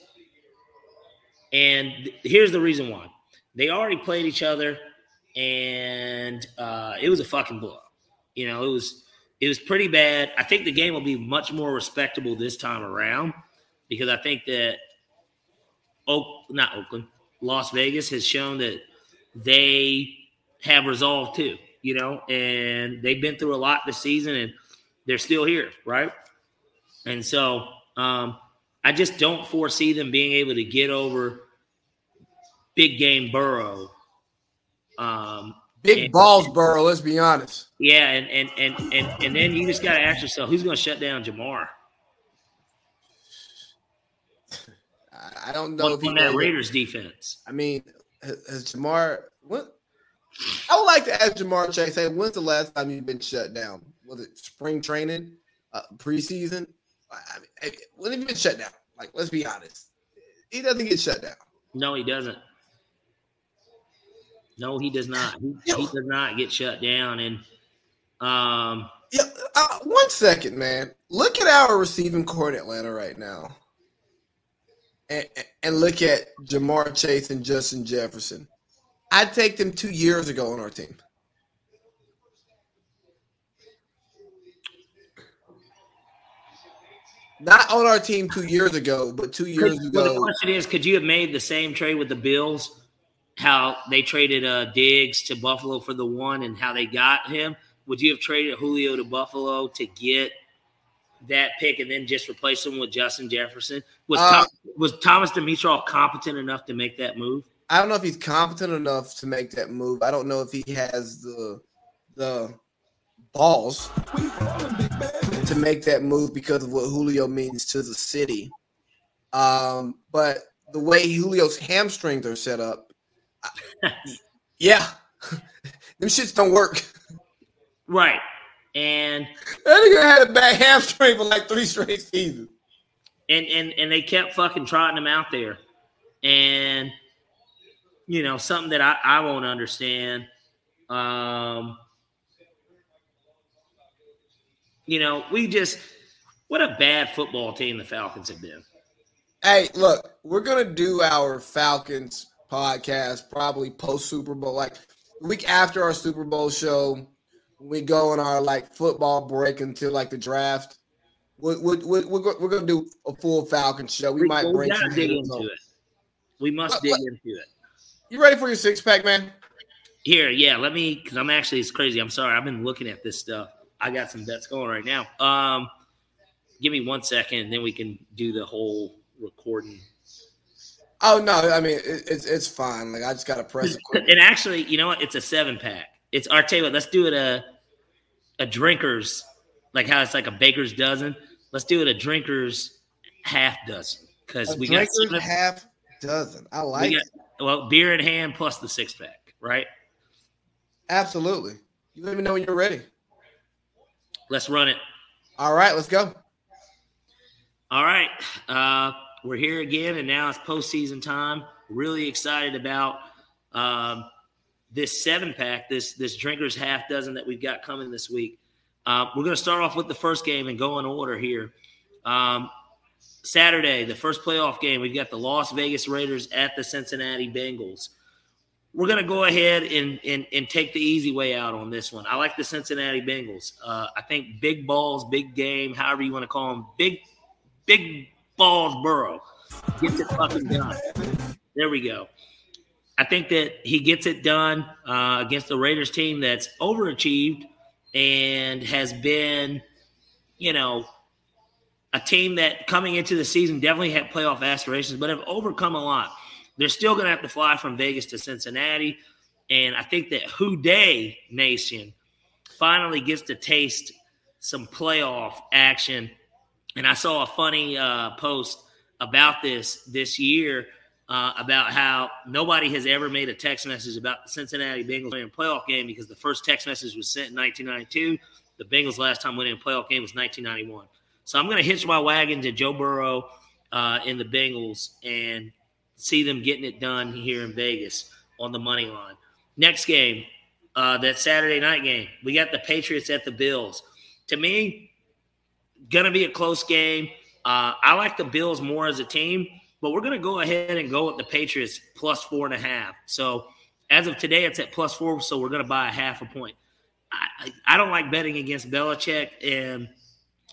and th- here's the reason why: they already played each other, and uh, it was a fucking blowout. You know, it was it was pretty bad. I think the game will be much more respectable this time around because I think that Oak, not Oakland, Las Vegas has shown that they have resolve too, you know, and they've been through a lot this season and they're still here, right? And so um, I just don't foresee them being able to get over big game Burrow um, Big balls, Burrow. Let's be honest. Yeah, and and and and, and then you just got to ask yourself, who's going to shut down Ja'Marr? I don't know. On, on that Raiders defense. I mean, has Ja'Marr What? I would like to ask Ja'Marr Chase. Hey, when's the last time you've been shut down? Was it spring training, uh, preseason? I mean, when have you been shut down? Like, let's be honest. He doesn't get shut down. No, he doesn't. No, he does not. He, he does not get shut down. And um, yeah, uh, one second, man. Look at our receiving core in Atlanta right now, and, and look at Ja'Marr Chase and Justin Jefferson. I'd take them two years ago on our team. Not on our team two years ago, but two years ago. Well, the question is, could you have made the same trade with the Bills? How they traded uh, Diggs to Buffalo for the one, and how they got him? Would you have traded Julio to Buffalo to get that pick, and then just replace him with Justin Jefferson? Was Uh, Tom, was Thomas Dimitroff competent enough to make that move? I don't know if he's competent enough to make that move. I don't know if he has the the balls to make that move because of what Julio means to the city. Um, but the way Julio's hamstrings are set up, [laughs] yeah, [laughs] them shits don't work. Right, and That nigga had a bad hamstring for like three straight seasons. and and and they kept fucking trotting him out there, and you know something that I, I won't understand. Um, you know, we just what a bad football team the Falcons have been. Hey, look, we're gonna do our Falcons podcast probably post Super Bowl, like week after our Super Bowl show. We go on our like football break until like the draft. We're, we're, we're, we're gonna do a full Falcon show. We, might we bring gotta some dig into on. it. We must What- dig what- into it. You ready for your six pack, man? Here, yeah, let me because I'm actually it's crazy. I'm sorry, I've been looking at this stuff. I got some bets going right now. Um, give me one second, and then we can do the whole recording. Oh no, I mean it, it's it's fine. Like I just gotta press it. And actually, you know what? It's a seven pack. It's our table. let's do it a a drinkers, like how it's like a baker's dozen. Let's do it a drinkers half dozen because we got, seven- half dozen. I like we it. got well beer in hand plus the six pack, right? Absolutely. You let me know when you're ready. Let's run it. All right, let's go. All right. Uh, we're here again, and now it's postseason time. Really excited about um, this seven pack, this this drinkers half dozen that we've got coming this week. Uh, we're going to start off with the first game and go in order here. Um, Saturday, the first playoff game, we've got the Las Vegas Raiders at the Cincinnati Bengals. We're going to go ahead and, and, and take the easy way out on this one. I like the Cincinnati Bengals. Uh, I think big balls, big game, however you want to call them, big big balls Burrow gets it fucking done. There we go. I think that he gets it done uh, against the Raiders team that's overachieved and has been, you know, a team that coming into the season definitely had playoff aspirations, but have overcome a lot. They're still going to have to fly from Vegas to Cincinnati. And I think that Who Dey Nation finally gets to taste some playoff action and I saw a funny uh, post about this this year uh, about how nobody has ever made a text message about the Cincinnati Bengals winning a playoff game because the first text message was sent in 1992. The Bengals last time winning a playoff game was 1991. So I'm going to hitch my wagon to Joe Burrow uh, in the Bengals and see them getting it done here in Vegas on the money line. Next game, uh, that Saturday night game, we got the Patriots at the Bills. To me, gonna be a close game. Uh, I like the Bills more as a team, but we're gonna go ahead and go with the Patriots plus four and a half. So as of today, it's at plus four, so we're gonna buy a half a point. I, I, don't like betting against Belichick, and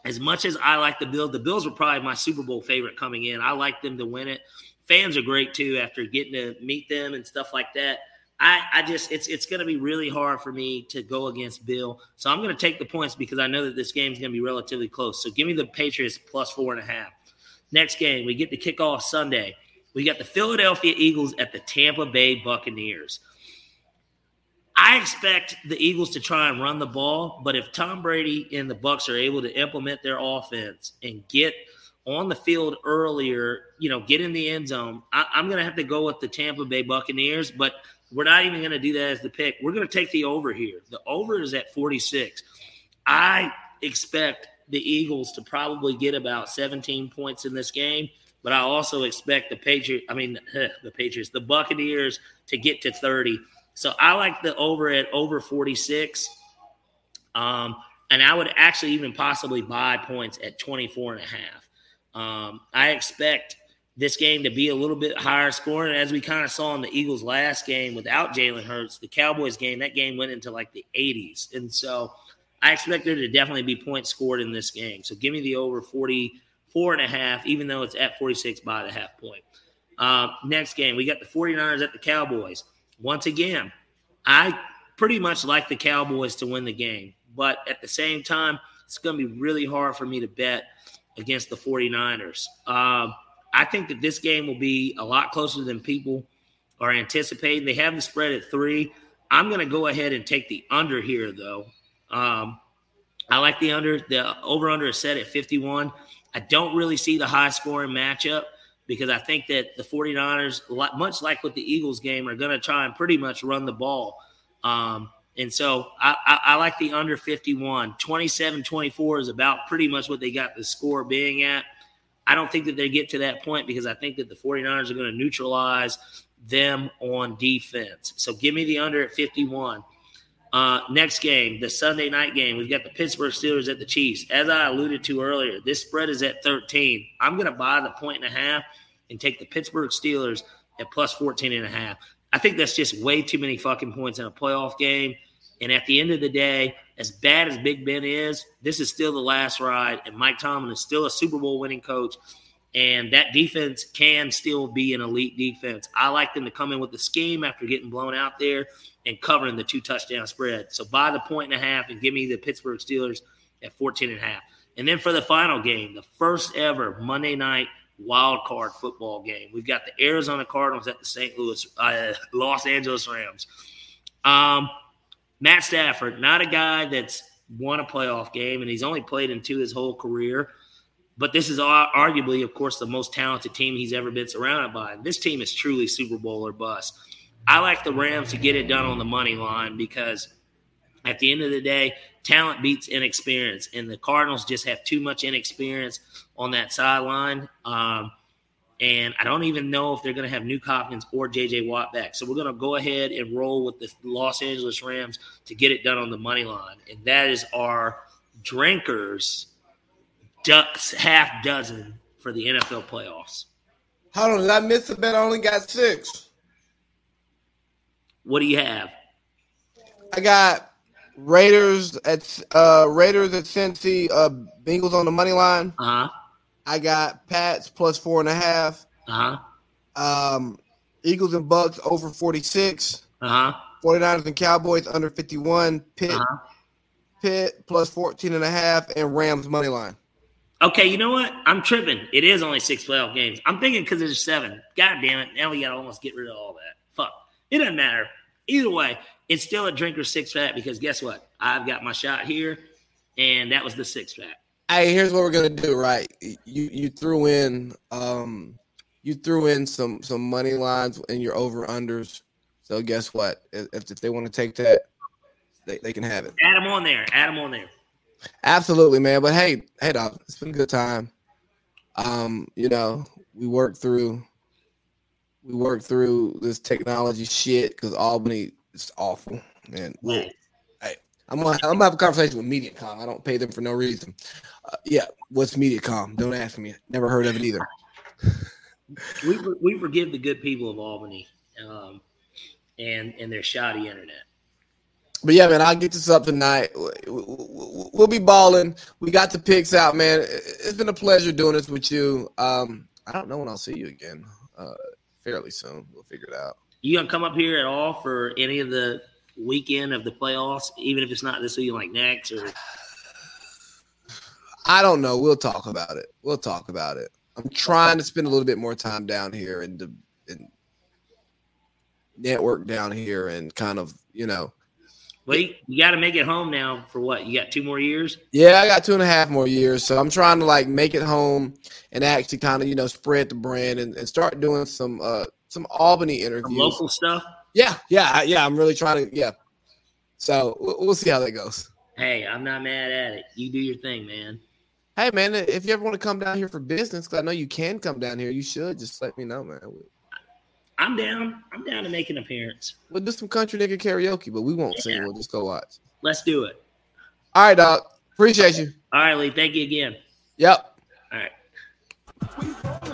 as much as I like the Bills, the Bills were probably my Super Bowl favorite coming in. I like them to win it. Fans are great too after getting to meet them and stuff like that. I, I just it's it's going to be really hard for me to go against Bill. So I'm going to take the points because I know that this game is going to be relatively close. So give me the Patriots plus four and a half. Next game, we get the kickoff Sunday. We got the Philadelphia Eagles at the Tampa Bay Buccaneers. I expect the Eagles to try and run the ball, but if Tom Brady and the Bucs are able to implement their offense and get on the field earlier, you know, get in the end zone, I, I'm going to have to go with the Tampa Bay Buccaneers, but we're not even going to do that as the pick. We're going to take the over here. The over is at 46. I expect the Eagles to probably get about 17 points in this game, but I also expect the Patriots, I mean, [laughs] the Patriots, the Buccaneers to get to 30. So I like the over at over 46. Um, and I would actually even possibly buy points at 24 and a half. Um, I expect this game to be a little bit higher scoring. As we kind of saw in the Eagles' last game without Jalen Hurts, the Cowboys game, that game went into like the 80s. And so I expect there to definitely be points scored in this game. So give me the over 44 and a half, even though it's at 46 by the half point. Uh, next game, we got the 49ers at the Cowboys. Once again, I pretty much like the Cowboys to win the game, but at the same time, it's going to be really hard for me to bet against the 49ers. Um, I think that this game will be a lot closer than people are anticipating. They have the spread at three. I'm going to go ahead and take the under here, though. Um, I like the under. The over under is set at 51. I don't really see the high scoring matchup because I think that the 49ers, much like with the Eagles game, are going to try and pretty much run the ball. Um, and so I, I, I, like the under 51. 27 24 is about pretty much what they got the score being at. I don't think that they get to that point because I think that the 49ers are going to neutralize them on defense. So give me the under at 51. Uh, next game, the Sunday night game, we've got the Pittsburgh Steelers at the Chiefs. As I alluded to earlier, this spread is at 13. I'm going to buy the point and a half and take the Pittsburgh Steelers at plus 14 and a half. I think that's just way too many fucking points in a playoff game. And at the end of the day, as bad as Big Ben is, this is still the last ride, and Mike Tomlin is still a Super Bowl winning coach. And that defense can still be an elite defense. I like them to come in with the scheme after getting blown out there and covering the two touchdown spread. So buy the point and a half and give me the Pittsburgh Steelers at 14 and a half. And then for the final game, the first ever Monday night wild card football game, we've got the Arizona Cardinals at the St. Louis, uh, Los Angeles Rams. Um, Matt Stafford, not a guy that's won a playoff game, and he's only played in two his whole career. But this is arguably, of course, the most talented team he's ever been surrounded by. This team is truly Super Bowl or bust. I like the Rams to get it done on the money line because at the end of the day, talent beats inexperience, and the Cardinals just have too much inexperience on that sideline. Um, and I don't even know if they're going to have Nuk Hopkins or JJ Watt back. So we're going to go ahead and roll with the Los Angeles Rams to get it done on the money line. And that is our drinkers ducks half dozen for the NFL playoffs. Hold on, did I miss a bet? I only got six. What do you have? I got Raiders at uh Raiders at Cincy, uh Bengals on the money line. Uh-huh. I got Pats plus four and a half. Uh-huh. Um Eagles and Bucs over 46. Uh-huh. 49ers and Cowboys under 51. Pitt Uh-huh. Pitt plus 14 and a half and Rams money line. Okay, you know what? I'm tripping. It is only six playoff games. I'm thinking because there's seven. God damn it. Now we got to almost get rid of all that. Fuck. It doesn't matter. Either way, it's still a drinker six pack because guess what? I've got my shot here, and that was the six pack. Hey, here's what we're gonna do, right? You you threw in um you threw in some some money lines in your over unders. So guess what? If, if they want to take that, they, they can have it. Add them on there. Add them on there. Absolutely, man. But hey, hey, dog, it's been a good time. Um, you know, we worked through we worked through this technology shit because Albany is awful, man. Hey, I'm gonna, I'm gonna have a conversation with MediaCom. I don't pay them for no reason. Uh, yeah, what's MediaCom? Don't ask me. Never heard of it either. we we forgive the good people of Albany, um, and and their shoddy internet. But yeah, man, I'll get this up tonight. We'll be balling. We got the picks out, man. It's been a pleasure doing this with you. Um, I don't know when I'll see you again. Uh, fairly soon. We'll figure it out. You gonna come up here at all for any of the weekend of the playoffs, even if it's not this week, like next or? I don't know. We'll talk about it. We'll talk about it. I'm trying to spend a little bit more time down here and, and network down here and kind of you know well, you, you got to make it home now for what? You got two more years? Yeah, I got two and a half more years. So I'm trying to like make it home and actually kind of, you know, spread the brand and, and start doing some uh some Albany interviews. Some local stuff? Yeah, yeah, yeah. I'm really trying to, yeah. So we'll, we'll see how that goes. Hey, I'm not mad at it. You do your thing, man. Hey, man, if you ever want to come down here for business, because I know you can come down here, you should just let me know, man. I'm down. I'm down to make an appearance. We'll do some country nigga karaoke, but we won't yeah. sing. We'll just go watch. Let's do it. All right, dog. Appreciate you. All right, Lee. Thank you again. Yep. All right.